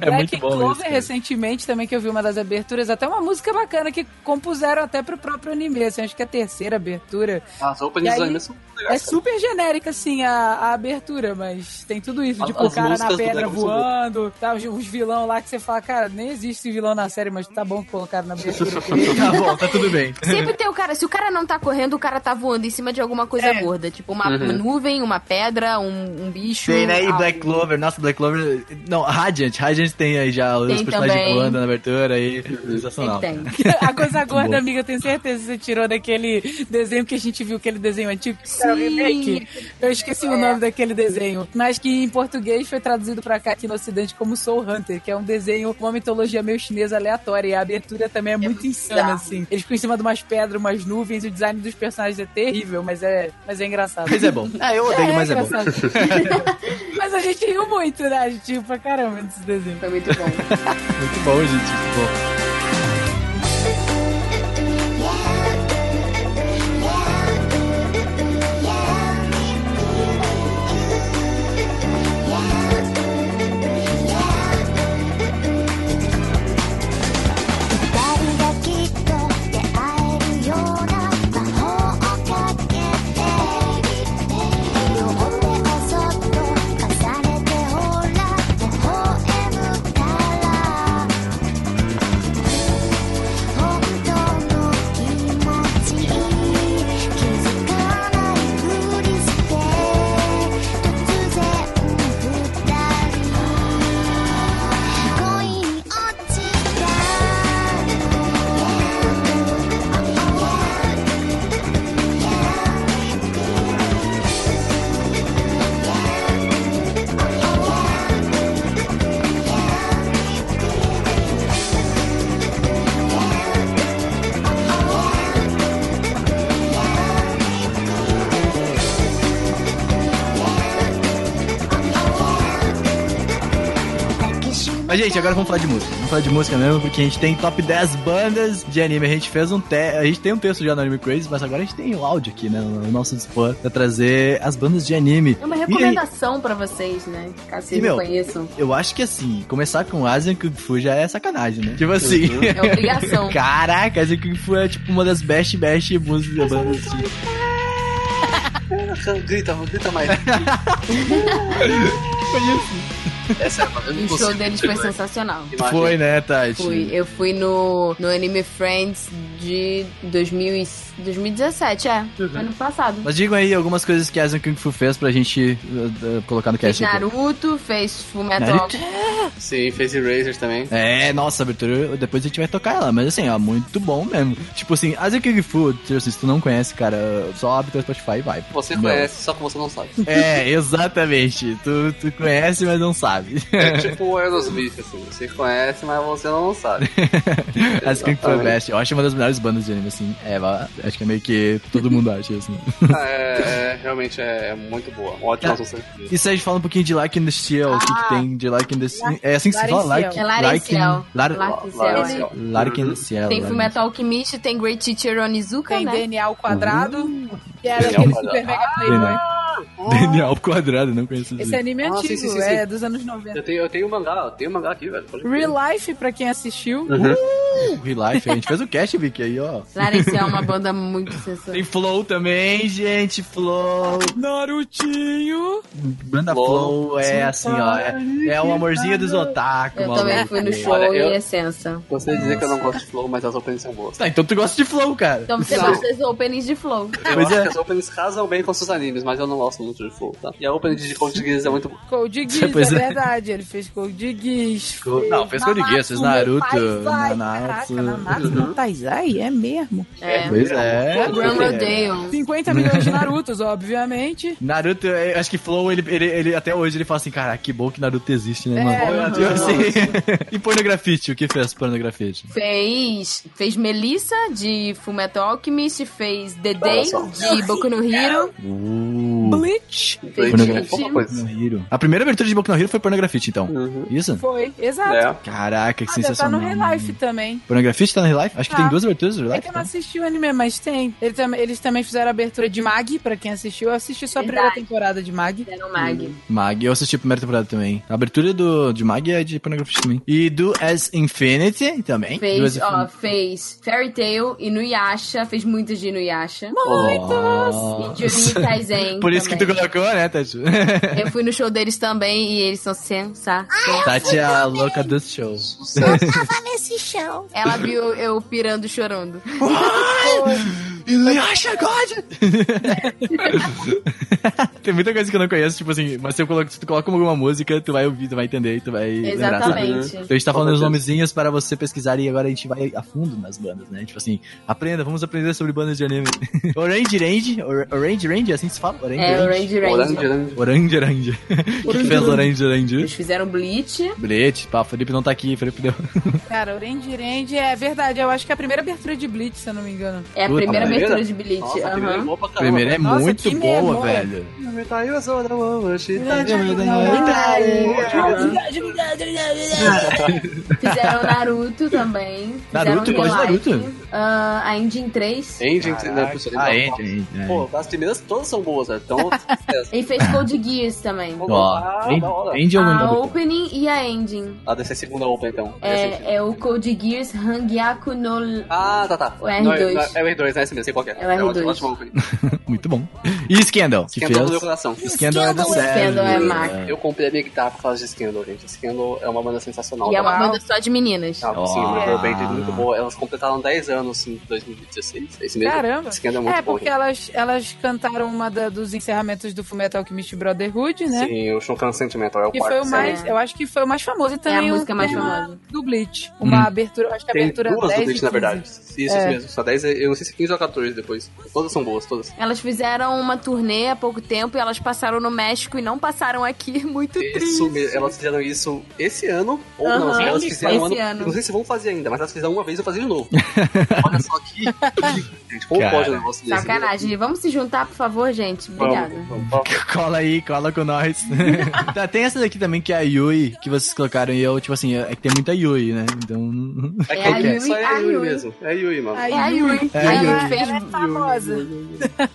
É muito Black bom Clover, isso. cara. recentemente, também que eu vi uma das aberturas, até uma música bacana que compuseram até pro próprio anime, assim, acho que é a terceira abertura. As openings E aí- do anime são É cara. super genérica, assim, a, a abertura, mas tem tudo isso, As- tipo, o cara na pedra voando, tá, os, os vilão lá que você fala, cara, nem existe vilão na série, mas tá bom que colocaram na abertura. Tá bom, tá tudo bem. Sempre tem o cara, se o cara não tá correndo, o cara tá voando em cima de alguma coisa É. gorda. Tipo uma Uhum. nuvem, uma pedra, um, um bicho. Tem, né? E algo. Black Clover, nossa, Black Clover. Não, Radiant. Radiant tem aí já os Tem personagens também. voando na abertura aí. Sensacional. tem. a coisa gorda, amiga, eu tenho certeza que você tirou daquele desenho que a gente viu, aquele desenho antigo, que o remake. Eu esqueci o nome daquele desenho, mas que em português foi traduzido pra cá aqui no ocidente como Soul Hunter, que é um desenho, uma mitologia meio chinesa aleatória, e a abertura também é, muito insana, bizarro. assim. Eles ficam em cima de umas pedras, umas nuvens, e o design dos personagens é terrível, mas é, mas é engraçado. Mas é bom. Ah, eu odeio, mas é bom. mas a gente riu muito, né? A gente riu pra caramba desse desenho. Foi muito bom. Muito bom, gente. Muito bom. Gente, agora vamos falar de música. Vamos falar de música mesmo, porque a gente tem top 10 bandas de anime. A gente fez um te... A gente tem um texto já no Anime Crazy, mas agora a gente tem o áudio aqui, né? No nosso dispor, pra trazer as bandas de anime. É uma E aí, recomendação pra vocês, né? Caso E, vocês não conheçam. eu acho que assim, começar com Asian Kung Fu já é sacanagem, né? Tipo assim. É obrigação. Caraca, Asian Kung Fu é tipo uma das best, best músicas bandas de. Grita, grita mais. É sério, eu não O show deles foi sensacional. Imagina. Foi, né, Tati? Fui. Eu fui no, no Anime Friends de 2000 e- 2017, é. Ano passado. Mas digam aí algumas coisas que Asian Kung Fu fez pra gente uh, uh, colocar no Fez cast aqui. Naruto, fez Fullmetal Naruto? Sim, fez Erasers também. É, nossa, abertura, depois a gente vai tocar ela, mas assim, ó, muito bom mesmo. Tipo assim, Asian Kung Fu, se tu não conhece, cara, só abre teu Spotify e vai. Você Meu. conhece, só que você não sabe. É, exatamente. Tu, tu conhece, mas não sabe. É tipo o Aerosmith, assim. Você conhece, mas você não sabe. É Exatamente. best. Eu acho uma das melhores bandas de anime, assim. É, acho que é meio que todo mundo acha, assim. Ah, é, é, realmente é, é muito boa. Ótima Ah. música. E Sérgio, fala um pouquinho de Like in the Steel. O que, que tem de Like in the Steel? É assim que se fala? Like, É. Like in the Steel. Tem Like- Fullmetal Alchemist, tem Great Teacher Onizuka, Tem né? DNA ao quadrado, que era aquele super mega playboy. DNA ao quadrado, não conheço Esse anime é Ah, antigo, sim, sim, sim, é sim. dos anos 90. Eu tenho, eu tenho um mangá, eu tenho um mangá aqui, velho. Real Life, pra quem assistiu. Uh, Real Life. A gente fez o cast, Vicky, aí, ó. Lariciel é uma banda muito sensacional. Tem Flow também, gente. Flow. Narutinho. Banda Flow, Flow. é assim, ó. É, é o amorzinho dos otaku, Eu maluco. também fui no show Olha, eu- e Essência. Gostaria de dizer que eu não gosto de Flow, mas as openings são boas. Tá, então tu gosta de Flow, cara. Então você Não. gosta das openings de Flow. Eu Pois acho é. que as openings casam bem com seus animes, mas eu não gosto muito de Flow, tá? E a opening de Code Geass é muito boa. Code Geass, Pois é é. verdade. Ele fez Code Geass. Não, fez Code Geass, fez Naruto, Nanatsu. Caraca, Nanatsu no Taizai? É mesmo? É. Pois é. Grand Rodeo. 50 milhões de Narutos, obviamente. Naruto, eu acho que Flow, ele, ele, ele- até hoje ele fala assim, cara, que bom que Naruto existe, né, É, mano? Tipo uhum. assim. e pornografite, o que fez pornografite? Fez, fez Melissa de Fullmetal Alchemist, fez The Day de Boku no Hero, Uh, Bleach. Bleach. Alguma coisa. no Hero. A primeira abertura de Boku no Hero foi pornografite, então. Uhum. Isso? Foi, exato. É. Caraca, que Ah, deve tá sensacional. no Real Life também. Pornografite tá no Real Life? Acho que Tá. tem duas aberturas do Real É que eu não tá? assisti o anime, mas tem. Ele tam- eles também fizeram a abertura de Mag, pra quem assistiu. Eu assisti só a primeira Verdade. temporada de Mag. Fizeram Mag. Mag, eu assisti a primeira temporada também. A abertura do, de Mag é de pornografite também. E do As Infinity também. Fez, ó, Infinity. fez Fairy Tail, Inuyasha, fez muitas de Inuyasha. Oh. E Jurinho Kaisen Por isso que tu colocou, né, Tati? Eu fui no show deles também e eles são sensacionais. Tati é a louca dos shows. Ela viu eu pirando e chorando. Inuyasha God! Tem muita coisa que eu não conheço, tipo assim, mas se, eu coloco, se tu coloca alguma música, tu vai ouvir, tu vai entender e tu vai lembrar. Exatamente. Então a gente tá falando os nomezinhos para você pesquisar e agora a gente vai a fundo nas bandas, né? Tipo assim, aprenda, vamos aprender sobre bandas de anime. Orange Range, Or- Orange Range, assim se fala? Orange É, Range. Orange Range. Orange, Range. O que que fez Orange Range? Eles fizeram Bleach. Bilhete, pá, o Felipe não tá aqui, Felipe deu. Cara, Orange Range é verdade. Eu acho que é a primeira abertura de Bleach, se eu não me engano. É a primeira primeira? abertura de Bleach. Nossa, a aham. primeira é boa pra A caramba. primeira é Nossa, muito boa, memória. velho. Fizeram Naruto também. Naruto? Qual é. Naruto? Ah, a Engine 3. Engine, né, professor? Ah, Engine, Engine. Pô, as primeiras todas são boas, velho. Então, sucesso. E fez Code Geass também. Ó, Ah, hora. End é A opening e a ending. Ah, deve ser a segunda open, então. É, é o Code Geass Hangyaku no... Ah, tá, tá. O R2. Não, é, é o R2, né? Mesmo, sei qual que é. É o R2. ótimo, ótimo. Muito bom. E Scandal? Que Scandal no meu fez... coração. Scandal é do Sérgio. Scandal é marca. Eu comprei a minha guitarra por causa de Scandal, gente. Scandal é uma banda sensacional. E é uma Tá? banda só de meninas. Ah, sim, uma girl band muito boa. Elas completaram 10 anos em 2016. É esse mesmo? Caramba. Scandal é muito É, bom. porque elas, elas cantaram uma da- dos encerramentos do Fullmetal Alchemist Brotherhood, né? Sim, o Shunkan Sentimental é o Que quarto. foi o mais, eu acho que foi o mais famoso e também a o música mais famosa. do Bleach. Uma abertura, eu acho que a Tem abertura duas 10 do e Bleach, na 15. verdade. Isso, isso É. mesmo. Só 10, eu não sei se 15 ou 14 depois. Todas são boas, todas. Elas fizeram uma turnê há pouco tempo e elas passaram no México e não passaram aqui. Muito Isso, triste. mesmo. elas fizeram isso esse ano, ou Aham. não, elas fizeram Esse um ano, ano. Não sei se vão fazer ainda, mas elas fizeram uma vez e eu fazer de novo. Olha só que. gente, como Cara. pode um negócio desse? Sacanagem. Vamos se juntar, por favor, gente. Obrigada. Vamos, vamos, vamos. Cola aí, cola com nós. tá, tem essa daqui também que é a Yui, que vocês colocaram e eu, tipo assim, é que tem muita Yui, né? Então. É, É que a Yui, só é a a Yui mesmo. É a Yui, mano. A É a Yui. É a Yui. Ela é famosa.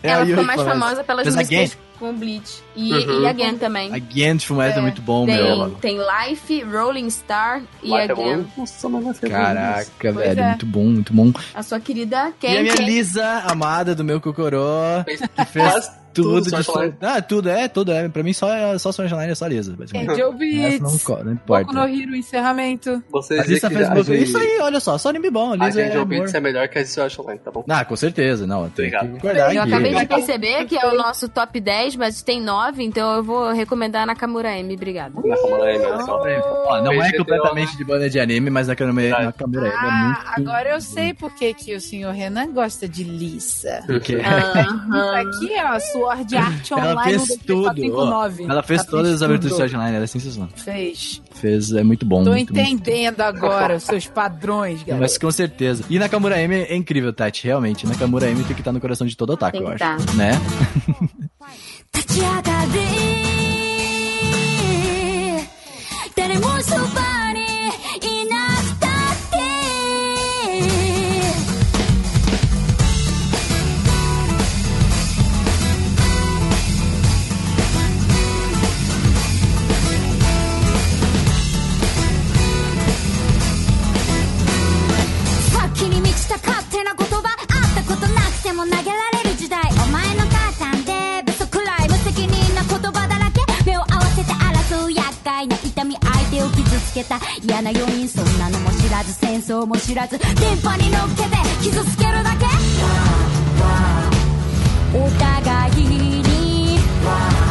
É ela ficou mais famosa pelas Fez músicas Again. com Bleach. E, Uhum. e Again também. Again de Fumeto é muito bom, tem, meu. tem Life, Rolling Star e Life é Again. bom. Nossa, mas bom. Caraca, Pois velho, é. muito bom, muito bom. A sua querida e a Ken minha Ken. Lisa, amada do meu Cocoró, que fez tudo, tudo de Ah, tudo, é, tudo, é. Pra mim só, só Sword Online é só Lisa, basicamente. Angel Essa não, não Boku no importa. Hero, encerramento. Você A Lisa fez a boa gente- Isso aí, olha só, só anime bom. A A Lisa é amor. Beats é melhor que a Sword Online, tá bom? Ah, com certeza, não. Tem que Obrigado. concordar Eu acabei de perceber que é o nosso top 10, mas tem 9, então eu vou recomendar a Nakamura M. Obrigada. Na Fórmula M, olha só. Ó, não é completamente de banda de anime, mas na Kamura na Kamura é Ah, muito... agora eu sei por que, que o senhor Renan gosta de Lisa. Porque Aham. Aqui, ó, Sword Art Online. ela fez no tudo. ó. 459. Ela fez Ela todas as aberturas de tudo. Sword Online, ela é sensacional. Fez. Fez, é muito bom. Tô muito bom. entendendo agora os seus padrões, galera. Mas com certeza. E Nakamura M é incrível, Tati, realmente. Nakamura M tem que estar no coração de todo otaku, Tem eu que acho. tá. Né? 立ち上がり誰もそば けた。嫌な要因そんなのも知らず。戦争も知らず。電波に乗っけて傷つけるだけ。お互いに。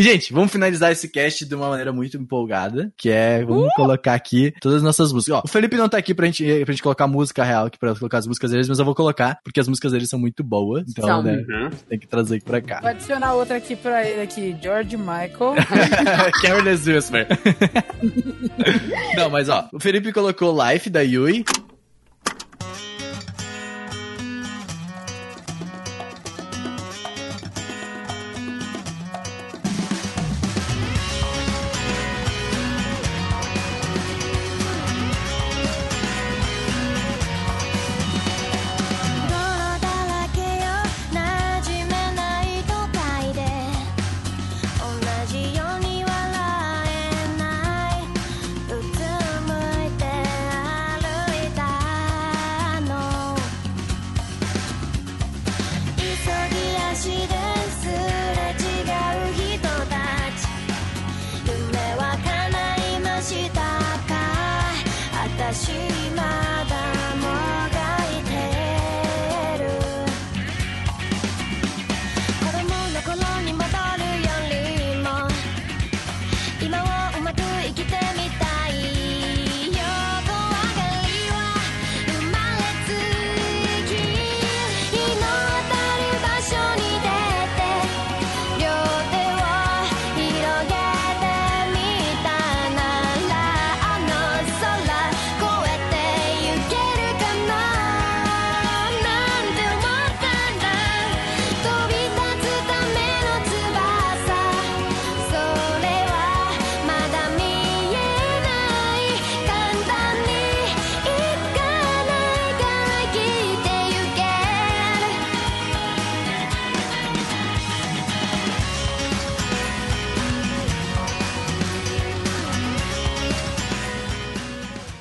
E, gente, vamos finalizar esse cast de uma maneira muito empolgada, que é, vamos colocar aqui todas as nossas músicas. Ó, o Felipe não tá aqui pra gente, pra gente colocar música real aqui, pra colocar as músicas deles, mas eu vou colocar, porque as músicas deles são muito boas, então, São. né, Uhum. tem que trazer aqui pra cá. Vou adicionar outra aqui pra ele aqui, George Michael. Careless Whisper. não, mas ó, o Felipe colocou Life da Yui.「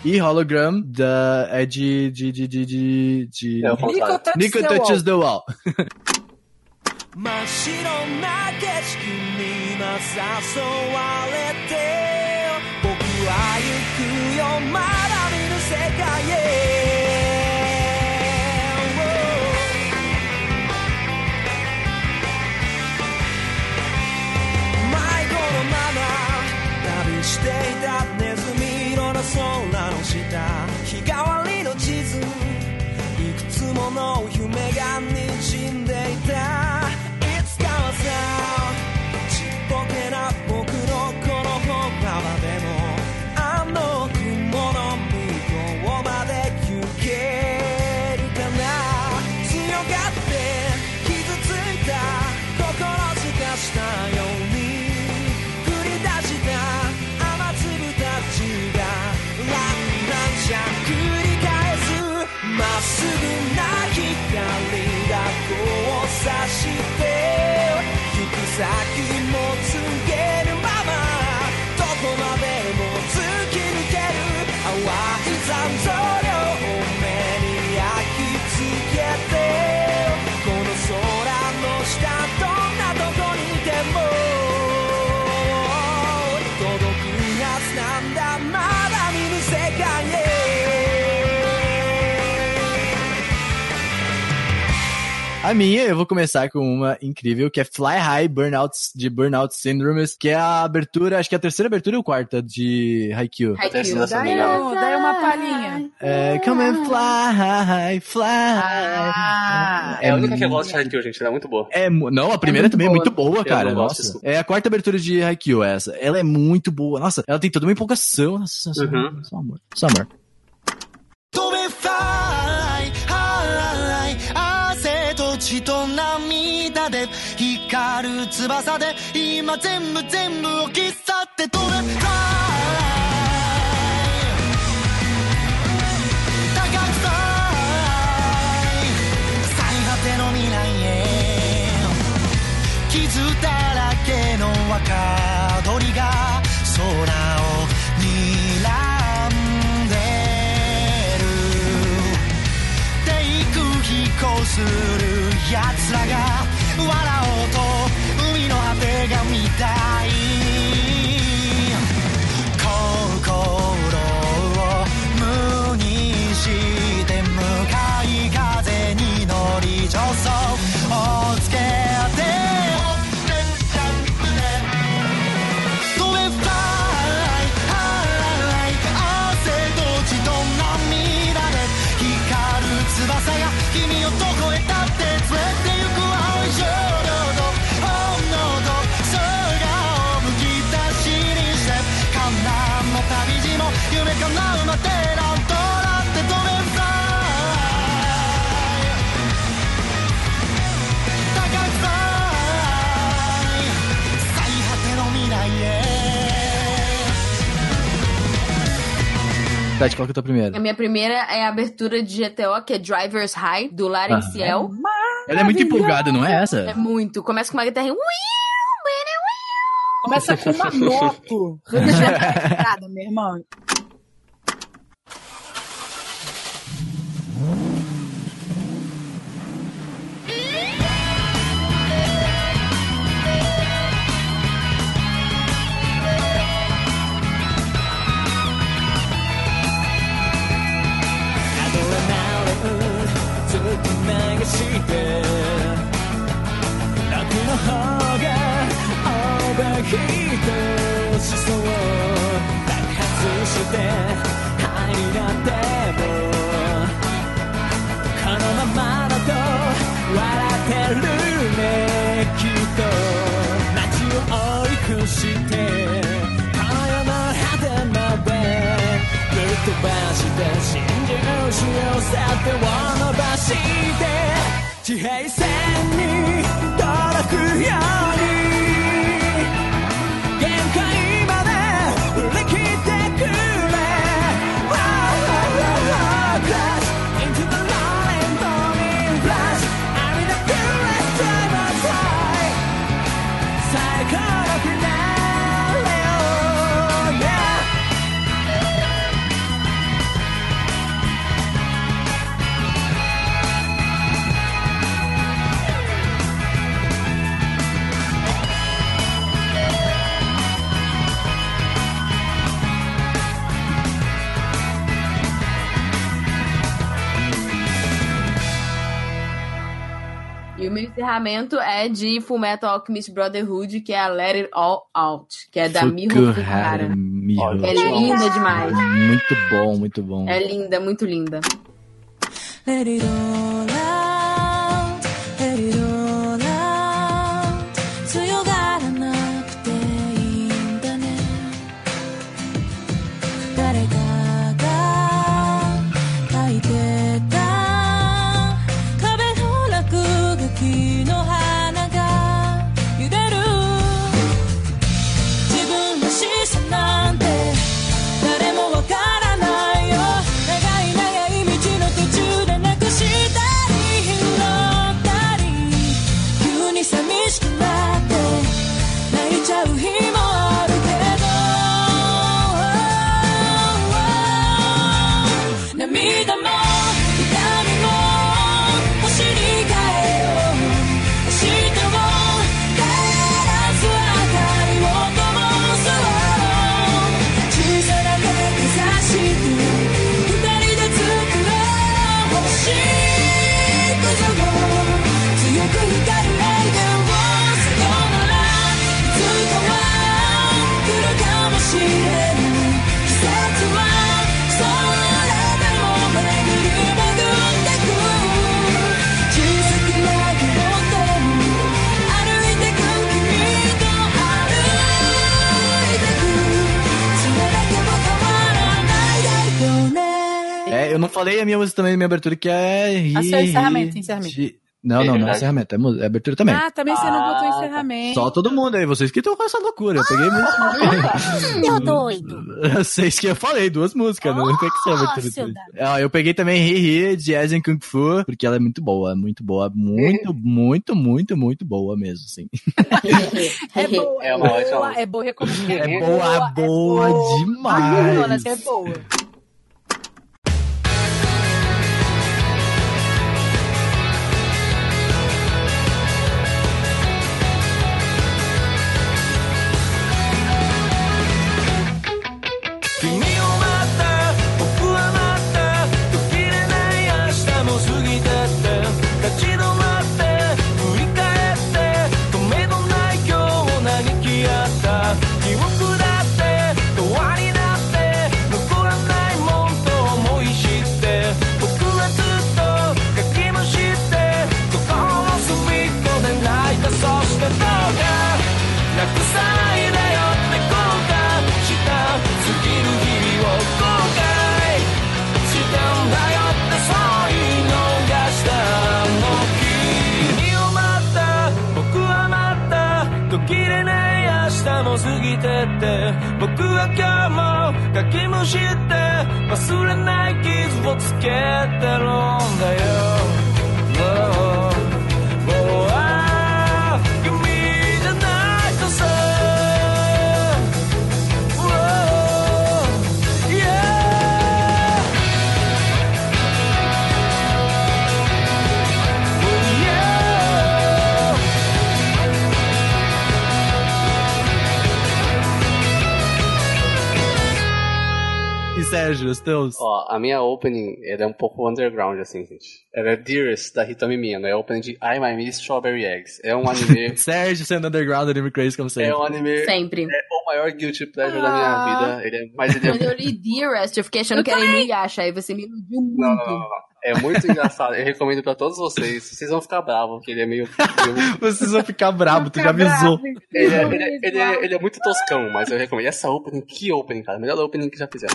E Hologram da, é de. de. de. de. de, de... É o contrário. Nico Touches the Wall. 真っ白な景色に今誘われて僕は行くよまだ見ぬ世界へ迷子のまま旅していたネズミ色の 空の下日替わりの地図。いくつもの夢が滲んでいた。A minha, eu vou começar com uma incrível, que é Fly High Burnout, de Burnout Syndromes, que é a abertura, acho que é a terceira abertura ou quarta de Haikyuu. me Daí, um- daí uma palhinha. É, come and fly, fly. Ah, É a única que eu gosto de Haikyuu, gente. Ela é muito boa. É, não, a primeira muito também é boa. muito boa, Eu cara. Nossa. disso. É a quarta abertura de Haikyuu, essa. Ela é muito boa. Nossa, ela tem toda uma empolgação. Nossa, Uhum. só amor. Só amor. 今全部全部を切っ去って飛べフライ高くさ最果ての未来へ傷だらけの若鳥が空を睨んでる低空飛行する奴らが笑おう Tati, qual que é a tua primeira? A minha primeira é a abertura de GTO, que é Driver's High, do Larry Ah. Ciel. Ela é muito empolgada, não é É essa? muito. Começa com uma guitarrinha. Começa com uma moto registrada, meu irmão. して灰になってもこのままだと笑ってるねきっと街を追い越してこの世の果てまでぶっ飛ばして新宿主要さて輪伸ばして地平線に届くように encerramento é de Full Metal Alchemist Brotherhood, que é a Let It All Out, que é da Miho Fukuhara. Miho. É linda demais. Muito bom, muito bom. É linda, muito linda. Let it all out, minha música também, minha abertura, que é... Ah, seu encerramento, encerramento. Não, É não, não é encerramento, é, é abertura também. Ah, também você não botou Ah, encerramento. Só todo mundo aí, vocês que estão com essa loucura. Eu peguei música. Meu doido. Vocês que eu falei, duas músicas, não tem que ser abertura. Ah, Eu peguei também Ri Ri, Jazz em Kung Fu, porque ela é muito boa, muito boa, muito, muito, muito, muito boa mesmo, assim. É boa, É uma ótima boa, é boa. É boa, boa demais. É boa.「は今日もかきむしって忘れない傷をつけてるんだよ。Sérgio, os teus? Ó, a minha opening ela é um pouco underground, assim, gente. Ela é Dearest, da Hitomi Miyano. É a opening de I My Miss Strawberry Eggs. É um anime... Sérgio sendo underground, anime crazy como sempre. é um anime... Sempre. É o maior guilty pleasure da minha vida. Ele é, mas ele é... Quando eu li Dearest, eu fiquei achando que era Inuyasha, aí você me iludiu muito. Não, não, não, não. É muito engraçado. Eu recomendo pra todos vocês. Vocês vão ficar bravos, porque ele é meio... meio- Vocês vão ficar bravos, tu já avisou. Ele é, ele, é, ele, é, ele é muito toscão, mas eu recomendo. E essa opening, que opening, cara? Melhor opening que já fizeram.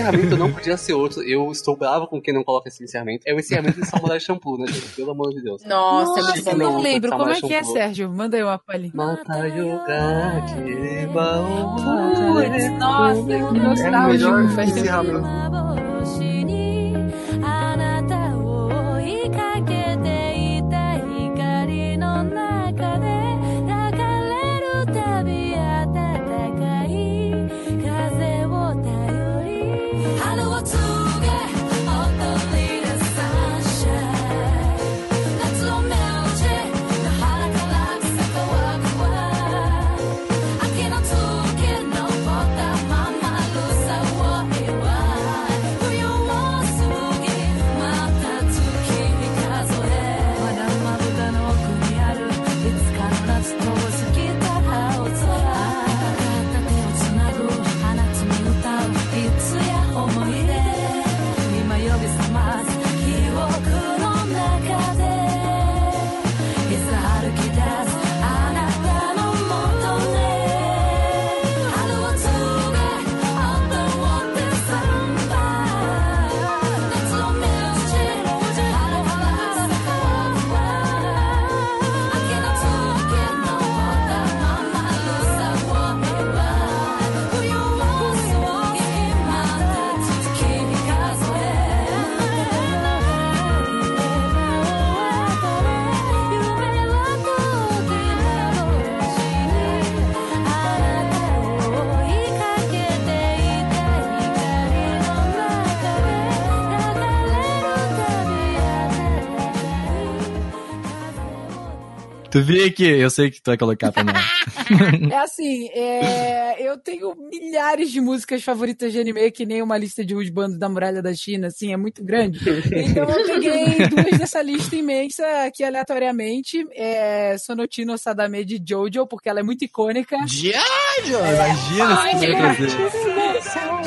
Encerramento não podia ser outro. Eu estou bravo com quem não coloca esse encerramento. É o encerramento de Samurai Champloo, né, gente? Pelo amor de Deus. Nossa, é Nossa, bom. não lembro. Como é que é. Sérgio? Manda aí uma palhinha. Nossa, que É o nostálgico. melhor encerramento. Tu vi que eu sei que tu vai colocar também. É assim, é, eu tenho milhares de músicas favoritas de anime, que nem uma lista de Husband da Muralha da China, assim, é muito grande. Então eu peguei duas dessa lista imensa aqui aleatoriamente. É Sonotino Sadame de Jojo, porque ela é muito icônica. Jojo! Imagina se tu ia trazer.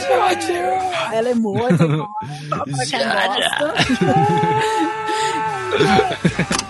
Jojo! Ela é muito pra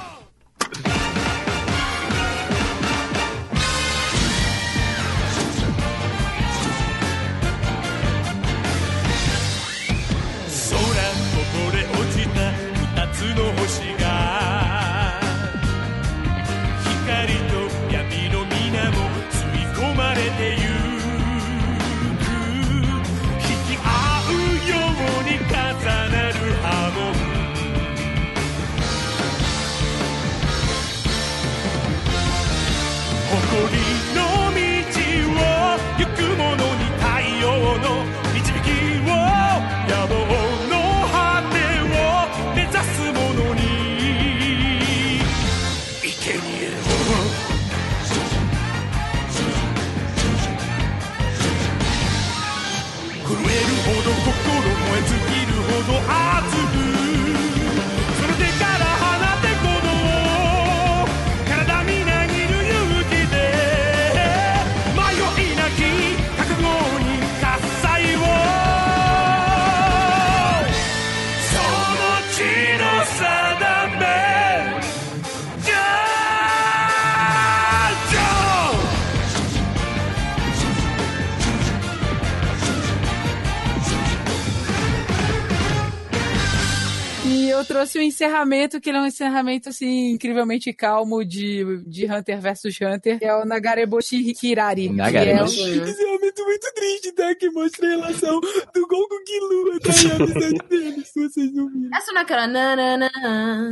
o encerramento, que ele é um encerramento, assim, incrivelmente calmo de, de Hunter vs Hunter, que é o Nagareboshi Hirari. Nagareboshi. Que é um encerramento muito triste, tá? Que mostra a relação do Gon com tá? E a amizade deles, se vocês não viram. Essa não é aquela. na, na, na,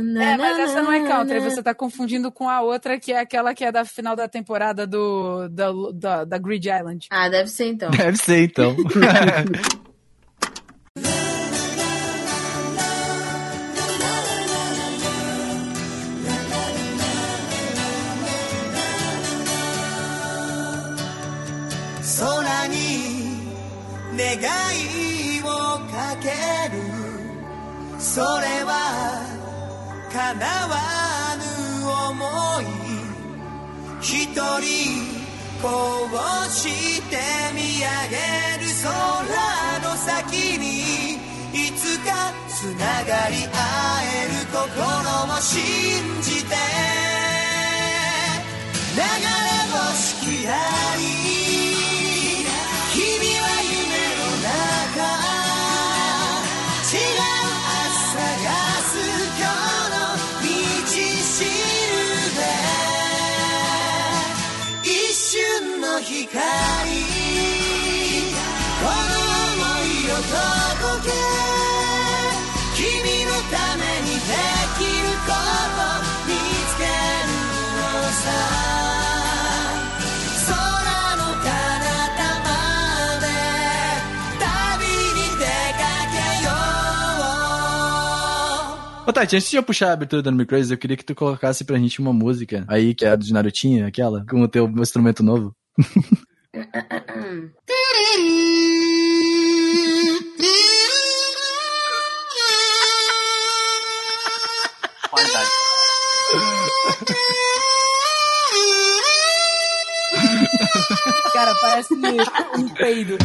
na, É, mas essa não é country, você tá confundindo com a outra, que é aquela que é da final da temporada do, da, da, da Grid Island. Ah, deve ser então. Deve ser, então. 願いをかける。それは叶わぬ想い。一人こうして見上げる。空の先にいつかつながり合える心を信じて。流れ星きらり 光この想いを届け君のためにできること見つけるのさ空の彼方まで旅に出かけよう Ô, Tati, antes de eu puxar a abertura do Anime Crazy, eu queria que tu colocasse pra gente uma música aí, que é a de Narutinho, aquela, com o teu instrumento novo. Qualidade. Cara, parece um peido.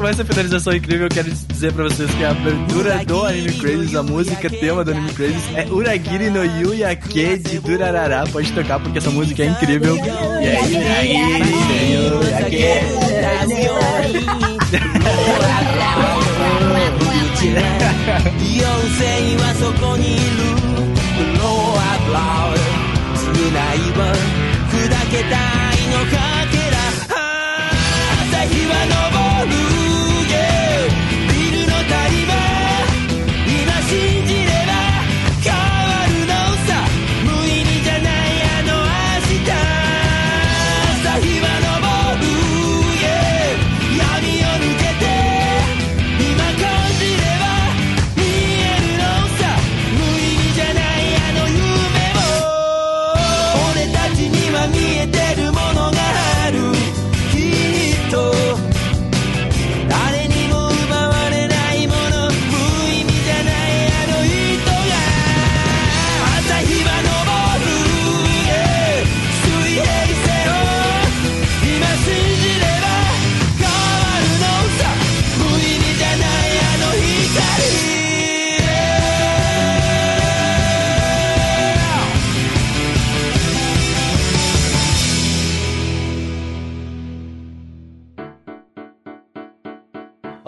Com essa finalização incrível, eu quero dizer pra vocês que a abertura do Anime Crazes, a música tema do Anime Crazes, é Uragiri no Yuyake de Durarará. Pode tocar porque essa música é incrível. E aí, Uragiri no Yu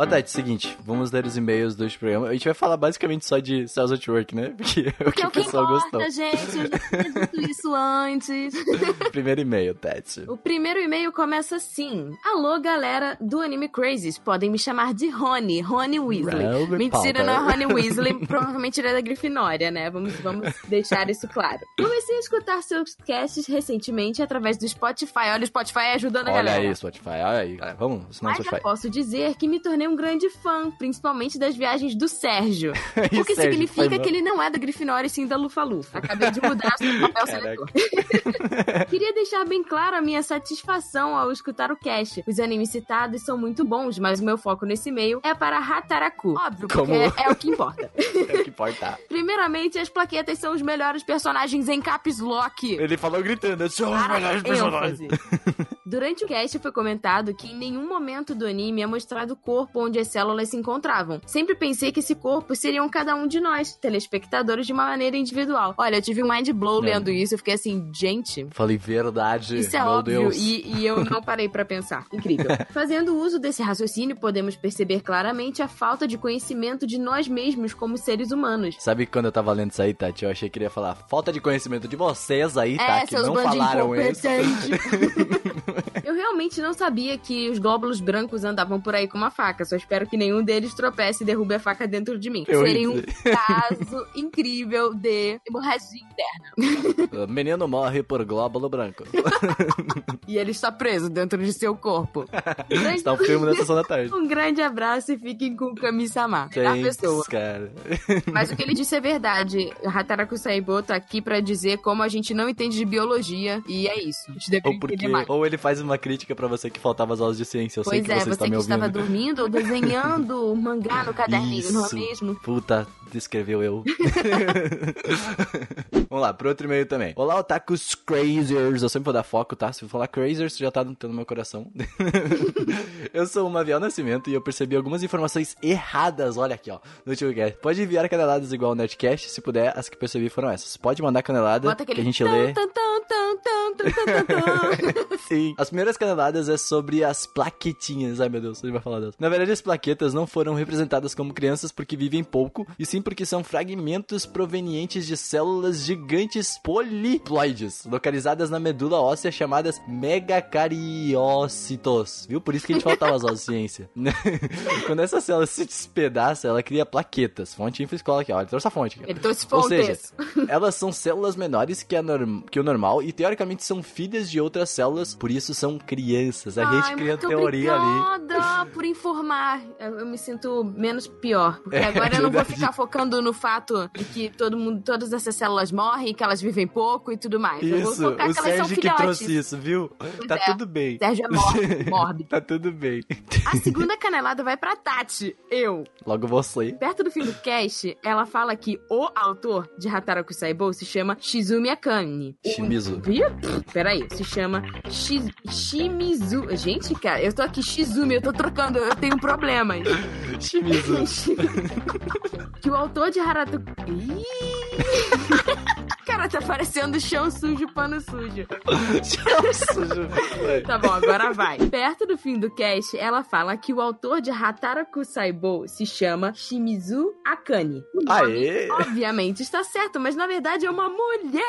Ó, Tati, seguinte, vamos ler os e-mails dos programas. A gente vai falar basicamente só de Cells at Work, né? Porque é o que é o pessoal importa, gostou. gente. Eu já tinha isso antes. Primeiro e-mail, Tati. O primeiro e-mail começa assim: Alô, galera do Anime Crazes. Podem me chamar de Rony, Rony Weasley. Velvet Mentira, Powder. não é Rony Weasley. Provavelmente ele é da Grifinória, né? Vamos, vamos deixar isso claro. Comecei a escutar seus casts recentemente através do Spotify. Olha o Spotify ajudando a Olha galera. aí, Spotify. Olha aí, galera. Vamos assinar o Mas Spotify. posso dizer que me tornei um grande fã, principalmente das viagens do Sérgio. E O que Sérgio, significa que ele não é da Grifinória e sim da Lufa-Lufa. Acabei de mudar o papel seletor. Queria deixar bem claro a minha satisfação ao escutar o cast. Os animes citados são muito bons, mas o meu foco nesse e-mail é para Hataraku. Óbvio, porque Como? é, é o que importa. É o que importa. Primeiramente, as plaquetas são os melhores personagens em caps lock. Ele falou gritando, são os melhores personagens. Durante o cast foi comentado que em nenhum momento do anime é mostrado o corpo onde as células se encontravam. Sempre pensei que esse corpo seriam cada um de nós, telespectadores de uma maneira individual. Olha, eu tive um mind blow É. lendo isso, eu fiquei assim, gente, Falei verdade. isso é meu óbvio Deus. e, e eu não parei pra pensar. Incrível. Fazendo uso desse raciocínio, podemos perceber claramente a falta de conhecimento de nós mesmos como seres humanos. Sabe quando eu tava lendo isso aí, Tati? Eu achei que ele ia falar falta de conhecimento de vocês aí, tá? É, que seus não falaram isso. Eu realmente não sabia que os glóbulos brancos andavam por aí com uma faca. Só espero que nenhum deles tropece e derrube a faca dentro de mim. Eu Seria um caso incrível de hemorragia interna. O Menino morre por glóbulo branco. E ele está preso dentro de seu corpo. Está um filme na sessão da tarde. Um grande abraço e fiquem com o Kami-sama. Thanks, pessoa. cara. Mas o que ele disse é verdade. Hataraku Saibo tá aqui pra dizer como a gente não entende de biologia. E é isso. A gente Ou porque, ou ele faz uma crítica pra você que faltava as aulas de ciência. Eu sei Pois que é, você você está que me ouvindo. estava dormindo ou desenhando mangá no caderninho, não é Isso. mesmo? Puta, descreveu eu. Vamos lá, pro outro e-mail também. Olá, otakus crazers. Eu sempre vou dar foco, tá? Se eu falar crazers, já tá no meu coração. eu sou o Maviel Nascimento e eu percebi algumas informações erradas, olha aqui, ó, no último cast. Pode enviar caneladas igual o Nerdcast, se puder, as que percebi foram essas. Pode mandar canelada, Bota que aquele a gente lê. Sim. As primeiras caneladas é sobre as plaquetinhas. Ai, meu Deus, ele vai falar delas. Na verdade, as plaquetas não foram representadas como crianças porque vivem pouco, e sim porque são fragmentos provenientes de células gigantes poliploides, localizadas na medula óssea chamadas megacariócitos. Viu? Por isso que a gente faltava as aulas de ciência. Quando essa célula se despedaça, ela cria plaquetas. Fonte info escola aqui, ó. Ele trouxe a fonte aqui. Ele trouxe Ou seja, fontes. elas são células menores que, a norm- que o normal e teoricamente são filhas de outras células, por isso são crianças. A gente Ai, cria muito teoria ali. obrigada por informar. Eu, eu me sinto menos pior. Porque É, agora eu não vou ficar focando no fato de que todo mundo, todas essas células morrem, que elas vivem pouco e tudo mais. eu vou Isso, focar o que elas são que trouxe isso, viu? tá é. tudo bem. Sérgio é mórbido, mórbido. tá tudo bem. A segunda canelada vai pra Tati, eu. Logo você. Perto do fim do cast, ela fala que o autor de Hataraku Saibou se chama Shizumi Akane. O- Shimizu. Viu? Peraí, se chama Shiz... Shimizu. Gente, cara, eu tô aqui Shizumi, eu tô trocando, eu tenho problemas. Shimizu. que o autor de Haratu... Cara, tá parecendo chão sujo, pano sujo. Tá bom, agora vai. Perto do fim do cast, ela fala que o autor de Hataraku Saibou se chama Shimizu Akane. O nome, Aê! obviamente, está certo, mas na verdade é uma mulher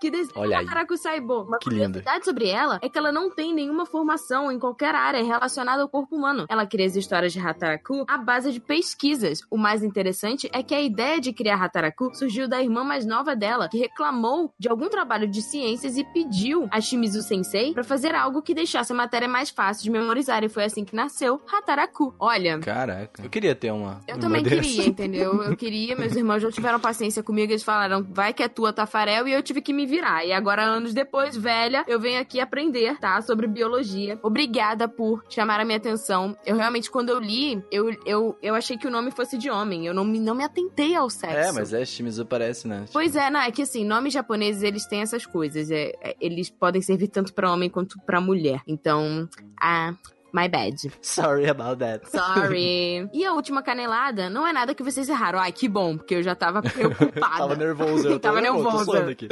que desenha. Hataraku Saibou. Uma Que curiosidade sobre ela é que ela não tem nenhuma formação em qualquer área relacionada ao corpo humano. Ela cria as histórias de Hataraku à base de pesquisas. O mais interessante é que a ideia de criar Hataraku surgiu da irmã mais nova dela, que reclamou de algum trabalho de ciências e pediu a Shimizu Sensei para fazer algo que deixasse a matéria mais fácil de memorizar. E foi assim que nasceu Hataraku. Olha, Caraca. Eu queria ter uma. eu uma também dessa. queria, entendeu? Eu queria, meus irmãos já tiveram paciência comigo, eles falaram, vai que é tua, Tafarel, e eu tive que me virar. E agora, anos depois, velha, eu venho aqui aprender, tá? Sobre biologia. Obrigada por chamar a minha atenção. Eu realmente, quando eu li, eu, eu, eu achei que o nome fosse de homem. Eu não me, não me atentei ao sexo. É, mas é, Shimizu parece, né? Pois é, não, é que assim, nomes japoneses, eles têm essas coisas. É, é, eles podem servir tanto pra homem quanto pra mulher. Então, ah, my bad. Sorry about that. Sorry. e a última canelada não é nada que vocês erraram. Ai, que bom, porque eu já tava preocupada. Tava nervoso, eu Tava nervosa. aqui.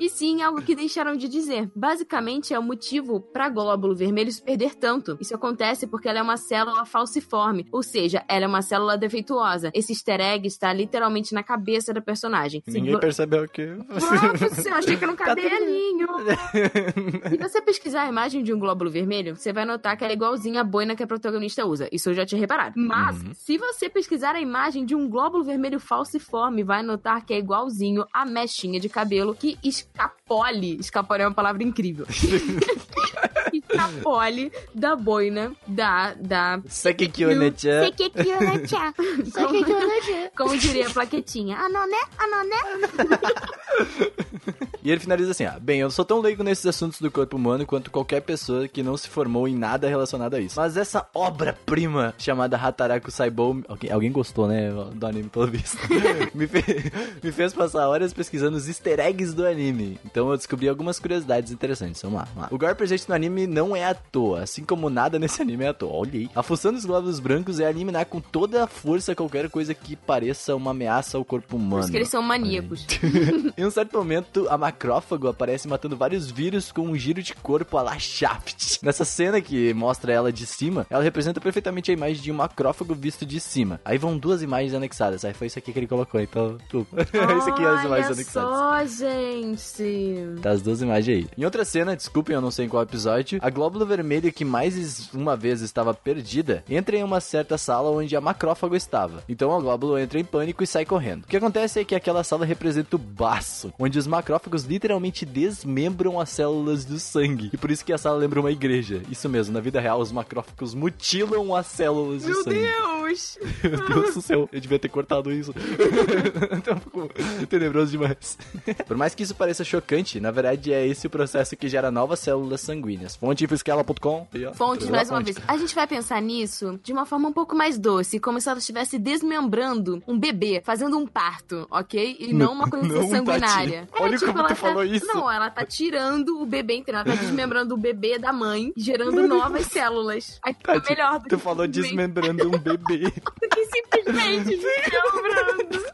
E sim, algo que deixaram de dizer. Basicamente, é o motivo pra glóbulo vermelho se perder tanto. Isso acontece porque ela é uma célula falciforme, ou seja, ela é uma célula defeituosa. Esse easter egg está literalmente na cabeça da personagem. Se Ninguém vo- percebeu que. Nossa, eu achei que era um Tá cabelinho. Se você pesquisar a imagem de um glóbulo vermelho, você vai notar que ela é igualzinha à boina que a protagonista usa. Isso eu já tinha reparado. Mas, Uhum. se você pesquisar a imagem de um glóbulo vermelho falciforme, vai notar que é igualzinho à mechinha de cabelo que escapole. Escapole é uma palavra incrível. escapole da boina da. da Sekikyo-ne-chan. Sekekyo-ne-chan. Como, como diria a plaquetinha. Anoné, anoné. E ele finaliza assim, ah, bem, eu sou tão leigo nesses assuntos do corpo humano quanto qualquer pessoa que não se formou em nada relacionado a isso. Mas essa obra-prima chamada Hataraku Saibou, alguém, alguém gostou, né, do anime pelo visto, me, fe- me fez passar horas pesquisando os easter eggs do anime. Então eu descobri algumas curiosidades interessantes, vamos lá, vamos lá. O gore presente no anime não é à toa, assim como nada nesse anime é à toa, olha aí. A função dos glóbulos brancos é eliminar com toda a força qualquer coisa que pareça uma ameaça ao corpo humano. Por isso que eles são maníacos. Em um certo momento, a macrófago aparece matando vários vírus com um giro de corpo a la Shaft. Nessa cena que mostra ela de cima, ela representa perfeitamente a imagem de um macrófago visto de cima. Aí vão duas imagens anexadas. Aí foi isso aqui que ele colocou, então, desculpa. isso aqui é as imagens Olha anexadas. só, gente. Tá as duas imagens aí. Em outra cena, desculpem, eu não sei em qual episódio, a glóbula vermelha que mais uma vez estava perdida entra em uma certa sala onde a macrófago estava. Então a glóbula entra em pânico e sai correndo. O que acontece é que aquela sala representa o baço, onde os macrófagos literalmente desmembram as células do sangue. E por isso que a sala lembra uma igreja. Isso mesmo, na vida real, os macrófagos mutilam as células do Meu sangue. Deus! Meu Deus do céu, eu devia ter cortado isso. tá um pouco tenebroso demais. Por mais que isso pareça chocante, na verdade é esse o processo que gera novas células sanguíneas. Fonte infosquela.com. Fontes, mais uma vez. A gente vai pensar nisso de uma forma um pouco mais doce, como se ela estivesse desmembrando um bebê, fazendo um parto, ok? E não uma coisa não, sanguinária. Tati. Olha como tu ela tá- falou isso. Não, ela tá tirando o bebê inteiro, ela tá desmembrando o bebê da mãe, gerando novas células. Aí fica Tati, melhor do tu que falou desmembrando um bebê. Que simplesmente desmembrando.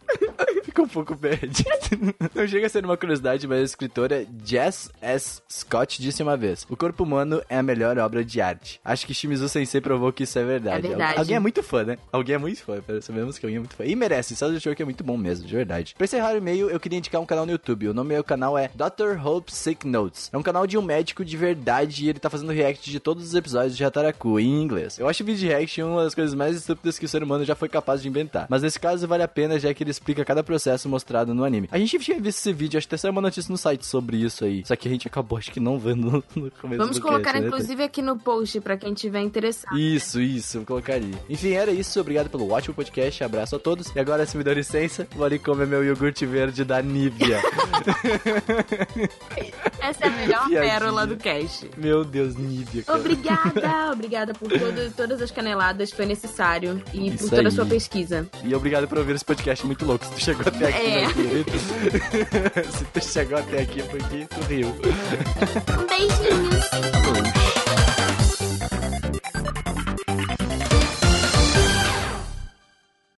Fica um pouco bad. Não chega a ser uma curiosidade, mas a escritora Jess S. Scott disse uma vez: O corpo humano é a melhor obra de arte. Acho que Shimizu Sensei provou que isso é verdade. É verdade. Alguém é muito fã, né? Alguém é muito fã. Sabemos que alguém é muito fã. E merece. Sabe show que é muito bom mesmo, de verdade. Pra encerrar o e-mail, eu queria indicar um canal no YouTube. O nome do meu canal é Dr. Hope Sick Notes. É um canal de um médico de verdade e ele tá fazendo react de todos os episódios de Hataraku em inglês. Eu acho o vídeo react uma das coisas mais estúpidas que o ser humano já foi capaz de inventar. Mas nesse caso vale a pena, já que ele explica cada processo mostrado no anime. A gente tinha visto esse vídeo, acho que até saiu uma notícia no site sobre isso aí. Só que a gente acabou, acho que não vendo no, começo Vamos do colocar, cast, né? inclusive, aqui no post pra quem tiver interessado. Isso, isso, eu colocaria. Enfim, era isso. Obrigado pelo ótimo podcast. Abraço a todos. E agora, se me dá licença, vou ali comer meu iogurte verde da Nivea. Essa é a melhor Piadinha. pérola do cast. meu Deus, Nivea. cara. Obrigada, obrigada por todo- todas as caneladas, foi necessário. E Isso por toda a aí. sua pesquisa. E obrigado por ouvir esse podcast muito louco. Se tu chegou até aqui, É. meu querido. se tu chegou até aqui, foi que tu riu. Um beijinho. Falou.